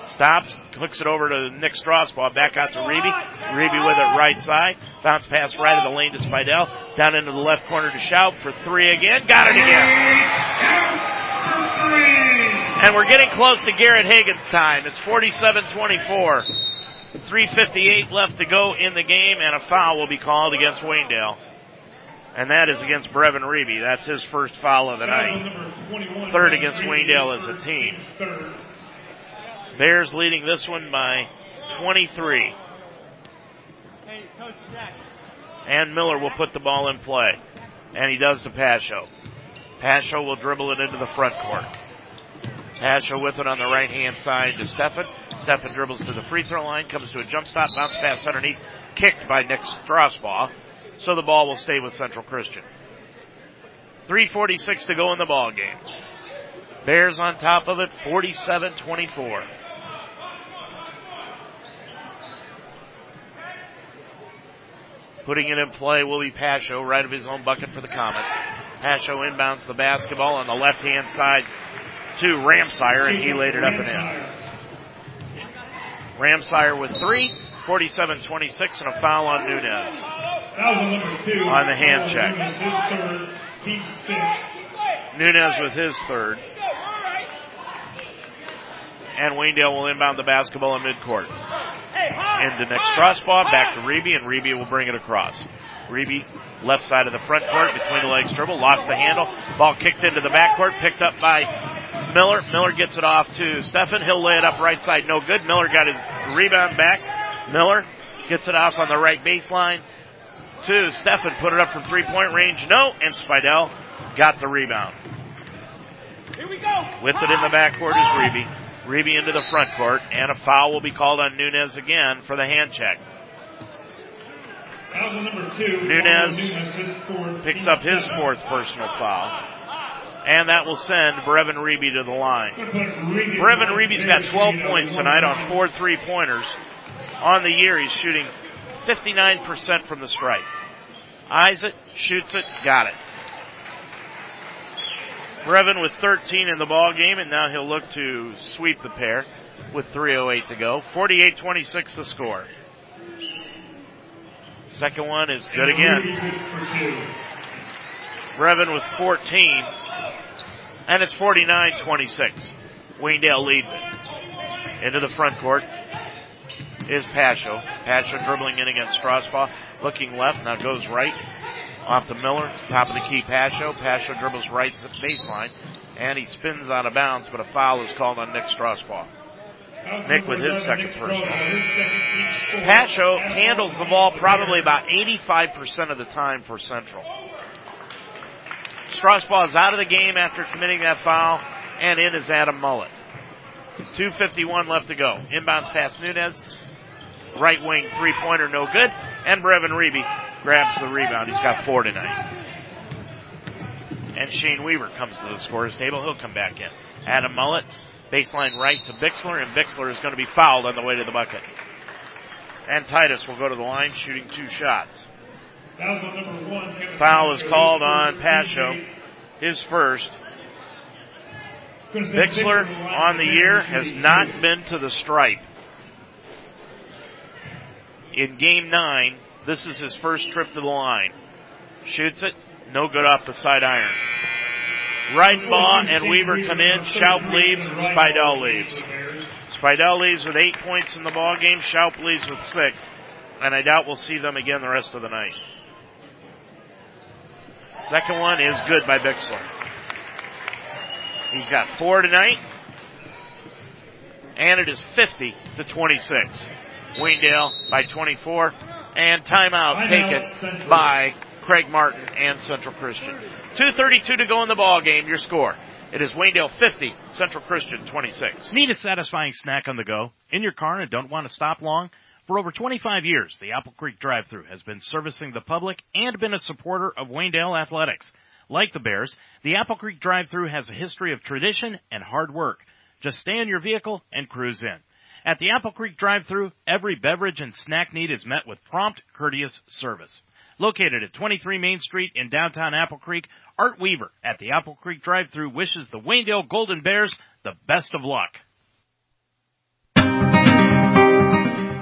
S1: stops, hooks it over to Nick Strasbaugh, back out to Reeby. Reeby with it right side, bounce pass right of the lane to Spidell, down into the left corner to Schaub for three again, got it again. And we're getting close to Garrett Hagan's time. It's 47-24. 3.58 left to go in the game, and a foul will be called against Waynedale. And that is against Brevin Reeby. That's his first foul of the night. Third against Waynedale as a team. Bears leading this one by 23. And Miller will put the ball in play. And he does to Pasho. Pasho will dribble it into the front court. Pasho with it on the right hand side to Steffen. Steffen dribbles to the free throw line, comes to a jump stop, bounce pass underneath, kicked by Nick Strasbaugh. So the ball will stay with Central Christian. 346 to go in the ball game. Bears on top of it, 47-24. Putting it in play will be Pasho, right of his own bucket for the Comets. Pasho inbounds the basketball on the left hand side to Ramsire, and he laid it up and in. Ramsire with three, 47-26, and a foul on Nunez.
S8: On
S1: the hand check.
S8: Nunez
S1: with his third. And Waynedale will inbound the basketball in midcourt. Into Nick Strasbaugh, back to Reeby, and Reeby will bring it across. Reeby, left side of the front court, between the legs dribble, lost the handle. Ball kicked into the backcourt, picked up by Miller. Miller gets it off to Steffen. He'll lay it up right side, no good. Miller got his rebound back. Miller gets it off on the right baseline to Steffen. Put it up from three point range, no, and Spidell got the rebound.
S8: Here we go.
S1: With it in the backcourt is Reeby. Reeby into the front court, and a foul will be called on Nunez again for the hand check.
S8: Foul number two.
S1: Nunez
S8: Nunez,
S1: picks up his fourth personal foul. And that will send Brevin Reeby to the line.
S8: Gonna put Reeby-
S1: Brevin Reeby's got 12 points tonight on four three pointers. On the year, he's shooting 59% from the stripe. Eyes it, shoots it, got it. Brevin with 13 in the ball game, and now he'll look to sweep the pair with 3.08 to go. 48-26 the score. Second one is good again. Brevin with 14. And it's 49-26. Waynedale leads it. Into the front court is Pasho. Pasho dribbling in against Strasbaugh. Looking left, now goes right. Off to Miller. Top of the key, Pasho. Pasho dribbles right to the baseline. And he spins out of bounds, but a foul is called on Nick Strasbaugh. Nick with his second personal. Pasho handles the ball probably about 85% of the time for Central. Strasbaugh is out of the game after committing that foul, and in is Adam Mullet. 2.51 left to go. Inbounds pass Nunez. Right wing three pointer, no good. And Brevin Reeby grabs the rebound. He's got four tonight. And Shane Weaver comes to the scorer's table. He'll come back in. Adam Mullet, baseline right to Bixler, and Bixler is going to be fouled on the way to the bucket. And Titus will go to the line shooting two shots. Foul is called on Pasho, his first. Bixler on the year has not been to the stripe. In game nine, this is his first trip to the line. Shoots it, no good off the side iron. Ridenbaugh and Weaver come in, Schaub leaves, and Spidell leaves. Spidell leaves with eight points in the ball game, Schaub leaves with six, and I doubt we'll see them again the rest of the night. Second one is good by Bixler. He's got four tonight. And it is 50 to 26. Waynedale by 24. And timeout
S8: Timeout,
S1: taken by Craig Martin and Central Christian. 2.32 to go in the ball game. Your score. It is Waynedale 50, Central Christian 26.
S6: Need a satisfying snack on the go? In your car and don't want to stop long? For over 25 years, the Apple Creek drive-thru has been servicing the public and been a supporter of Waynedale athletics. Like the Bears, the Apple Creek drive-thru has a history of tradition and hard work. Just stay in your vehicle and cruise in. At the Apple Creek drive-thru, every beverage and snack need is met with prompt, courteous service. Located at 23 Main Street in downtown Apple Creek, Art Weaver at the Apple Creek drive-thru wishes the Waynedale Golden Bears the best of luck.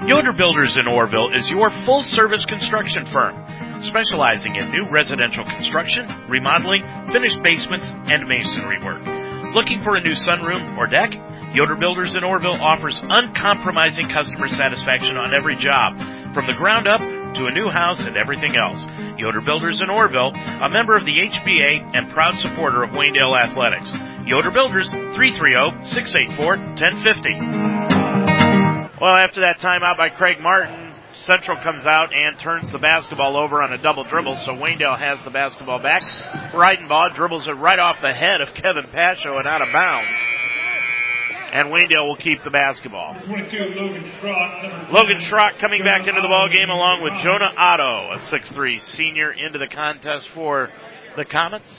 S1: Yoder Builders in Orrville is your full service construction firm, specializing in new residential construction, remodeling, finished basements, and masonry work. Looking for a new sunroom or deck? Yoder Builders in Orrville offers uncompromising customer satisfaction on every job, from the ground up to a new house and everything else. Yoder Builders in Orrville, a member of the HBA and proud supporter of Waynedale Athletics. Yoder Builders, oh, 330-684-1050. Well, after that timeout by Craig Martin, Central comes out and turns the basketball over on a double dribble, so Waynedale has the basketball back. Ridenbaugh dribbles it right off the head of Kevin Pasho and out of bounds. And Waynedale will keep the basketball.
S8: 22, Logan Schrock.
S1: Logan Schrock coming back into the ball game along with Jonah Otto, a 6'3 senior into the contest for the Comets.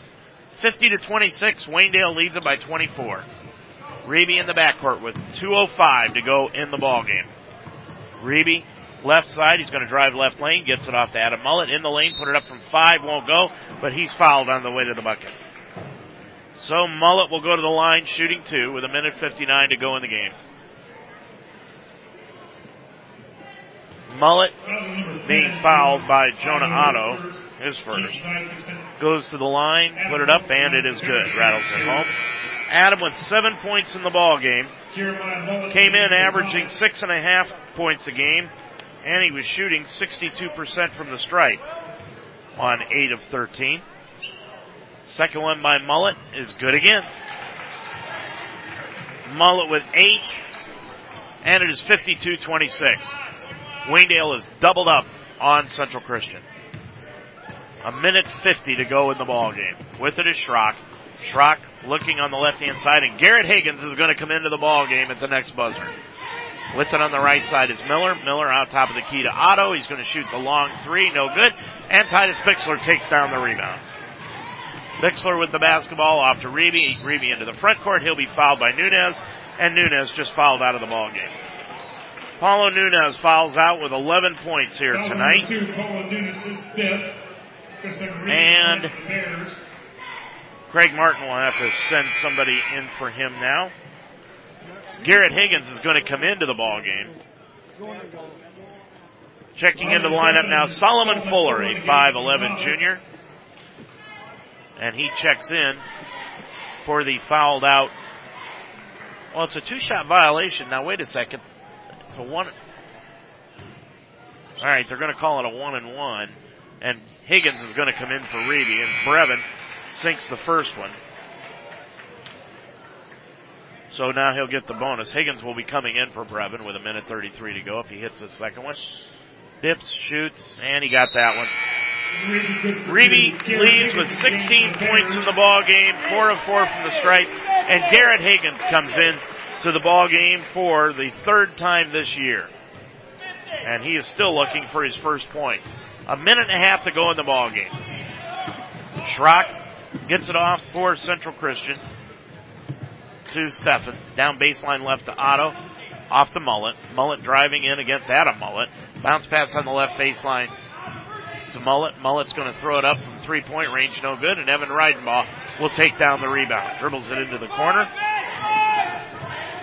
S1: 50 to 26, Waynedale leads it by 24. Reeby in the backcourt with 2.05 to go in the ball game. Reeby, left side, he's going to drive left lane, gets it off to Adam Mullet in the lane, put it up from five, won't go, but he's fouled on the way to the bucket. So Mullet will go to the line shooting two with a minute 59 to go in the game. Mullet being fouled by Jonah Otto, his first. Goes to the line, put it up, and it is good. Rattles it home. Adam with seven points in the ball game. Came in averaging six and a half points a game, and he was shooting 62% from the stripe on 8 of 13. Second one by Mullet is good again. Mullet with 8, and it is 52-26. Waynedale is doubled up on Central Christian. A minute 50 to go in the ball game. With it is Schrock. Schrock looking on the left hand side, and Garrett Higgins is going to come into the ball game at the next buzzer. With it on the right side is Miller. Miller out top of the key to Otto. He's going to shoot the long three, no good. And Titus Bixler takes down the rebound. Bixler with the basketball off to Reeby. Reeby into the front court. He'll be fouled by Nunez, and Nunez just fouled out of the ball game. Paulo Nunez fouls out with 11 points here tonight. And Craig Martin will have to send somebody in for him now. Garrett Higgins is going to come into the ball game. Checking into the lineup now, Solomon Fuller, a 5'11 junior. And he checks in for the fouled out. Well, it's a two shot violation. Now, wait a second. It's a one. All right, they're going to call it a one and one. And Higgins is going to come in for Reeby, and Brevin sinks the first one. So now he'll get the bonus. Higgins will be coming in for Brevin with a minute 33 to go if he hits the second one. Dips, shoots, and he got that one. Reeby leads with 16 points in the ball game, four of four from the stripe, and Garrett Higgins comes in to the ball game for the third time this year. And he is still looking for his first point. A minute and a half to go in the ball game. Schrock gets it off for Central Christian to Steffen. Down baseline left to Otto. Off the Mullet. Mullet driving in against Adam Mullet. Bounce pass on the left baseline to Mullet. Mullet's going to throw it up from three point range. No good. And Evan Ridenbaugh will take down the rebound. Dribbles it into the corner.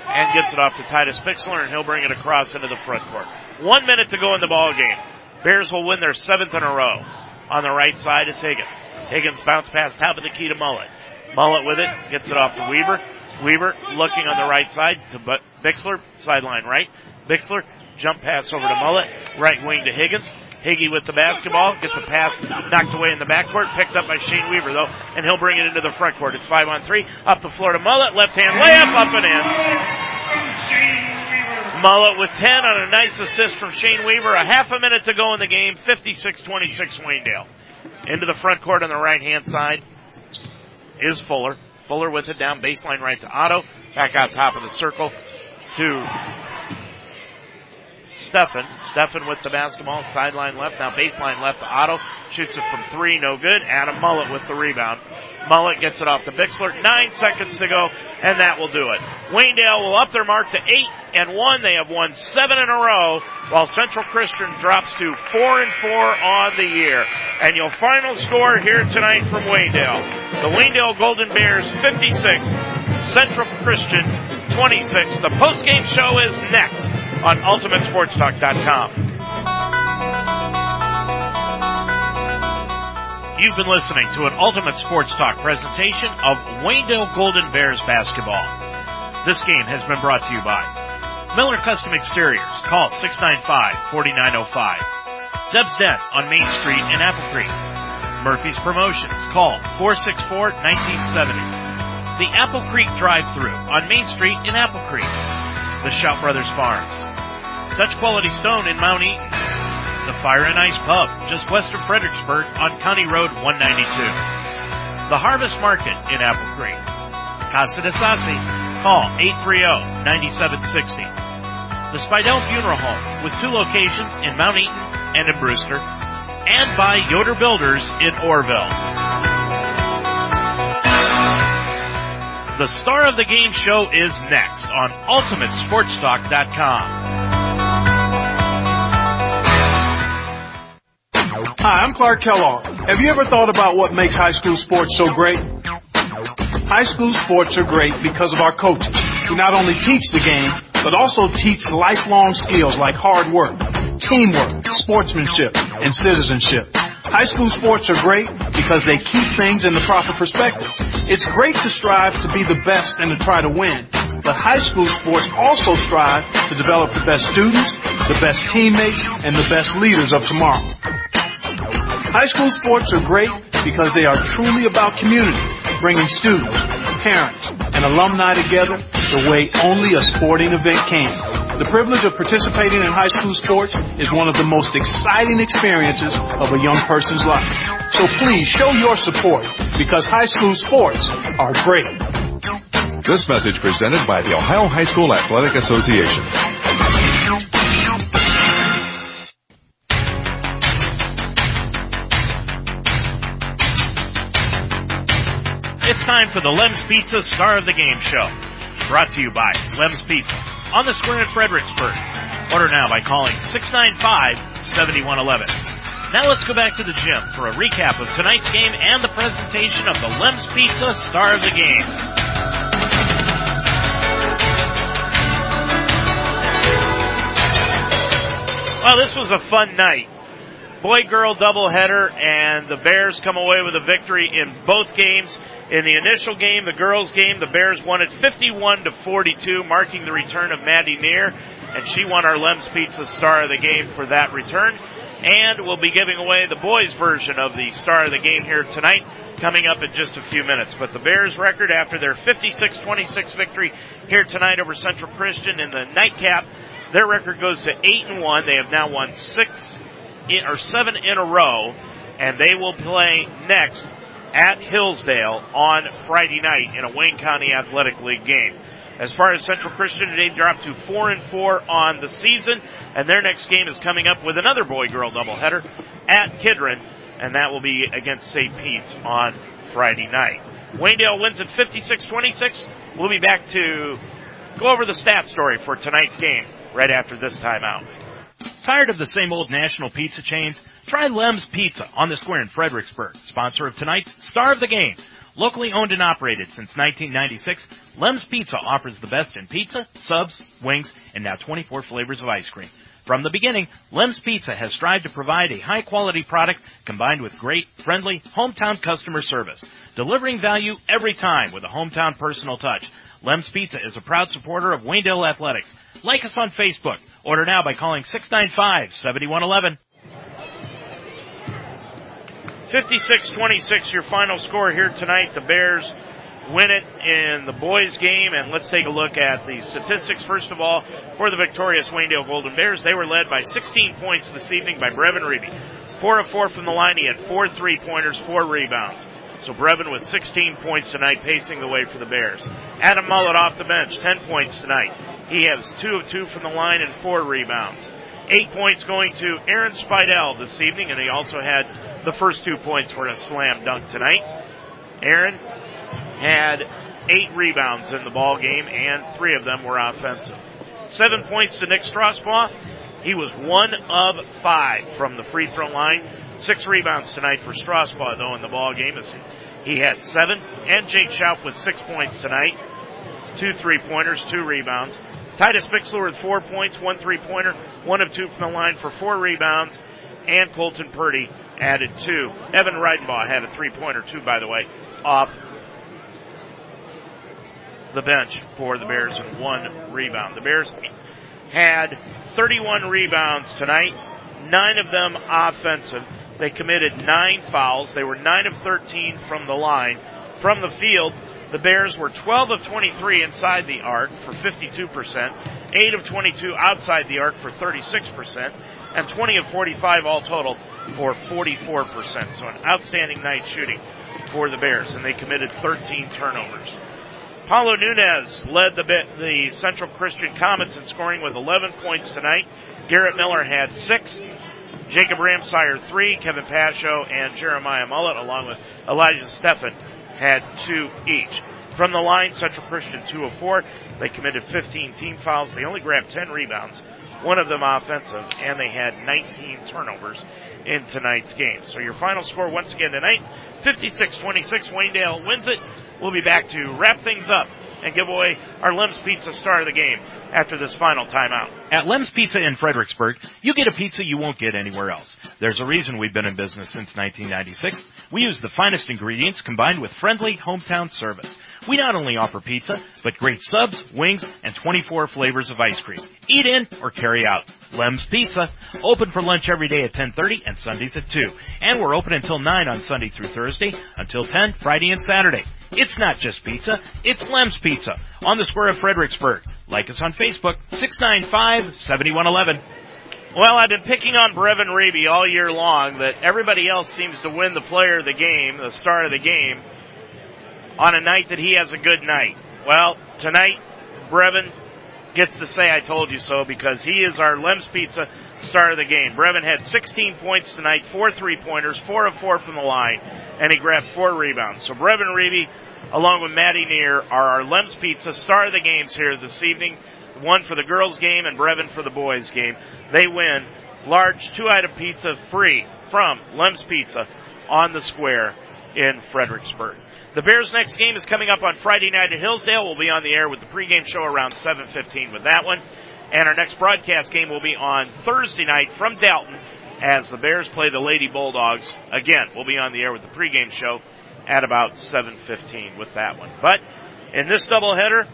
S1: And gets it off to Titus Bixler and he'll bring it across into the front court. One minute to go in the ball game. Bears will win their seventh in a row. On the right side is Higgins. Higgins bounce pass top of the key to Mullet. Mullet with it, gets it off to Weaver. Weaver looking on the right side to Bixler, sideline right. Bixler, jump pass over to Mullet, right wing to Higgins. Higgy with the basketball, gets the pass knocked away in the backcourt, picked up by Shane Weaver though, and he'll bring it into the front court. It's five on three, up the floor to Mullet, left hand layup, up and in. Mullet with 10 on a nice assist from Shane Weaver. A half a minute to go in the game, 56-26 Waynedale. Into the front court on the right hand side is Fuller. Fuller with it down baseline right to Otto. Back out top of the circle to Steffen. Steffen with the basketball, sideline left, now baseline left to Otto. Shoots it from three, no good. Adam Mullet with the rebound. Mullet gets it off to Bixler. Nine seconds to go, and that will do it. Waynedale will up their mark to eight and one. They have won seven in a row, while Central Christian drops to four and four on the year. And your final score here tonight from Waynedale. The Waynedale Golden Bears 56, Central Christian 26. The post-game show is next on UltimateSportsTalk.com. You've been listening to an Ultimate Sports Talk presentation of Waynedale Golden Bears basketball. This game has been brought to you by Miller Custom Exteriors. Call 695-4905. Deb's Den on Main Street in Apple Creek. Murphy's Promotions. Call 464-1970. The Apple Creek Drive-Thru on Main Street in Apple Creek. The Shout Brothers Farms. Dutch Quality Stone in Mount Eaton. The Fire and Ice Pub, just west of Fredericksburg on County Road 192. The Harvest Market in Apple Creek. Casa de Sassi, call 830-9760. The Spidell Funeral Home with two locations in Mount Eaton and in Brewster. And by Yoder Builders in Orrville. The star of the game show is next on UltimateSportsTalk.com.
S10: Hi, I'm Clark Kellogg. Have you ever thought about what makes high school sports so great? High school sports are great because of our coaches, who not only teach the game, but also teach lifelong skills like hard work, teamwork, sportsmanship, and citizenship. High school sports are great because they keep things in the proper perspective. It's great to strive to be the best and to try to win, but high school sports also strive to develop the best students, the best teammates, and the best leaders of tomorrow. High school sports are great because they are truly about community, bringing students, parents, and alumni together the way only a sporting event can. The privilege of participating in high school sports is one of the most exciting experiences of a young person's life. So please show your support because high school sports are great.
S11: This message presented by the Ohio High School Athletic Association.
S1: It's time for the Lem's Pizza Star of the Game show. Brought to you by Lem's Pizza on the square in Fredericksburg. Order now by calling 695-7111. Now let's go back to the gym for a recap of tonight's game and the presentation of the Lem's Pizza Star of the Game. Well, this was a fun night. Boy-girl doubleheader, and the Bears come away with a victory in both games. In the initial game, the girls' game, the Bears won it 51 to 42, marking the return of Maddie Neer, and she won our Lem's Pizza Star of the Game for that return. And we'll be giving away the boys' version of the Star of the Game here tonight, coming up in just a few minutes. But the Bears' record after their 56-26 victory here tonight over Central Christian in the nightcap, their record goes to eight and one. They have now won six in, or seven in a row, and they will play next at Hillsdale on Friday night in a Wayne County Athletic League game. As far as Central Christian, they dropped to four and four on the season, and their next game is coming up with another boy-girl doubleheader at Kidron, and that will be against St. Pete's on Friday night. Waynedale wins at 56-26. We'll be back to go over the stat story for tonight's game right after this timeout. Tired of the same old national pizza chains? Try Lem's Pizza on the square in Fredericksburg, sponsor of tonight's Star of the Game. Locally owned and operated since 1996, Lem's Pizza offers the best in pizza, subs, wings, and now 24 flavors of ice cream. From the beginning, Lem's Pizza has strived to provide a high quality product combined with great, friendly, hometown customer service, delivering value every time with a hometown personal touch. Lem's Pizza is a proud supporter of Waynedale Athletics. Like us on Facebook. Order now by calling 695-7111. 56-26, your final score here tonight. The Bears win it in the boys game, and let's take a look at the statistics. First of all, for the victorious Waynedale Golden Bears, they were led by 16 points this evening by Brevin Reeby. Four of four from the line. He had four three-pointers, four rebounds. So Brevin with 16 points tonight, pacing the way for the Bears. Adam Mullet off the bench, 10 points tonight. He has two of two from the line and four rebounds. Eight points going to Aaron Spidell this evening, and he also had the first two points for a slam dunk tonight. Aaron had eight rebounds in the ball game, and three of them were offensive. Seven points to Nick Strasbaugh. He was one of five from the free throw line. Six rebounds tonight for Strasbaugh, though, in the ball game. He had seven. And Jake Schaub with six points tonight. Two three pointers, two rebounds. Titus Bixler with four points, one three pointer, one of two from the line for four rebounds. And Colton Purdy added two. Evan Ridenbaugh had a three pointer, too, by the way, off the bench for the Bears and one rebound. The Bears had 31 rebounds tonight, nine of them offensive. They committed nine fouls. They were nine of 13 from the line. From the field, the Bears were 12 of 23 inside the arc for 52%, 8 of 22 outside the arc for 36%, and 20 of 45 all total for 44%. So an outstanding night shooting for the Bears, and they committed 13 turnovers. Paulo Nunez led the, the Central Christian Comets in scoring with 11 points tonight. Garrett Miller had six. Jacob Ramsire three. Kevin Pasho and Jeremiah Mullet, along with Elijah Steffen, had two each. From the line, Central Christian two of four. They committed 15 team fouls. They only grabbed 10 rebounds, one of them offensive, and they had 19 turnovers in tonight's game. So your final score once again tonight, 56-26, Waynedale wins it. We'll be back to wrap things up and give away our Lem's Pizza Star of the Game after this final timeout.
S6: At Lem's Pizza in Fredericksburg, you get a pizza you won't get anywhere else. There's a reason we've been in business since 1996. We use the finest ingredients combined with friendly hometown service. We not only offer pizza, but great subs, wings, and 24 flavors of ice cream. Eat in or carry out. Lem's Pizza, open for lunch every day at 10:30 and Sundays at 2. And we're open until 9 on Sunday through Thursday, until 10 Friday and Saturday. It's not just pizza, it's Lem's Pizza on the square of Fredericksburg. Like us on Facebook, 695-7111.
S1: Well, I've been picking on Brevin Reeby all year long that everybody else seems to win the player of the game, the star of the game, on a night that he has a good night. Well, tonight, Brevin gets to say I told you so because he is our Lem's Pizza star of the game. Brevin had 16 points tonight, four three pointers, four of four from the line, and he grabbed four rebounds. So Brevin Reeby, along with Maddie Neer, are our Lem's Pizza star of the games here this evening. One for the girls game and Brevin for the boys game. They win large two item pizza free from Lem's Pizza on the square in Fredericksburg. The Bears' next game is coming up on Friday night at Hillsdale. We'll be on the air with the pregame show around 7:15 with that one. And our next broadcast game will be on Thursday night from Dalton as the Bears play the Lady Bulldogs. Again, we'll be on the air with the pregame show at about 7:15 with that one. But in this doubleheader,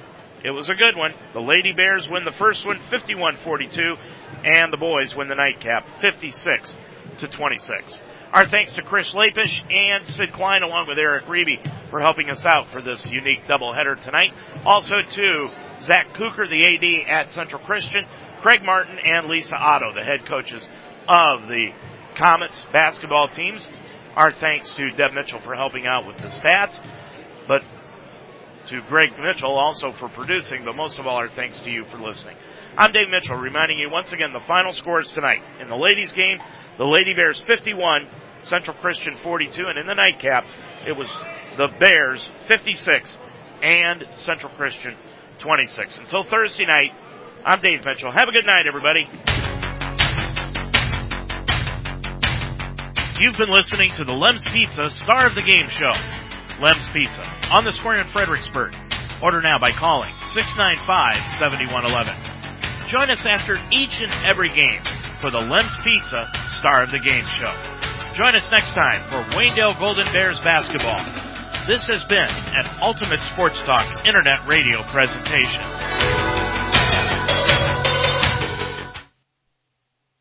S1: it was a good one. The Lady Bears win the first one 51-42 and the boys win the nightcap 56 to 26. Our thanks to Chris Lapish and Sid Klein along with Eric Reeby for helping us out for this unique doubleheader tonight. Also to Zach Cooker, the AD at Central Christian, Craig Martin and Lisa Otto, the head coaches of the Comets basketball teams. Our thanks to Deb Mitchell for helping out with the stats, but to Greg Mitchell also for producing, but most of all our thanks to you for listening. I'm Dave Mitchell reminding you once again the final scores tonight. In the ladies game, the Lady Bears 51, Central Christian 42, and in the nightcap, it was the Bears 56 and Central Christian 26. Until Thursday night, I'm Dave Mitchell. Have a good night, everybody. You've been listening to the Lem's Pizza Star of the Game Show. Lem's Pizza on the square in Fredericksburg. Order now by calling 695-7111. Join us after each and every game for the Lem's Pizza Star of the Game Show. Join us next time for Waynedale Golden Bears basketball. This has been an Ultimate Sports Talk Internet Radio presentation.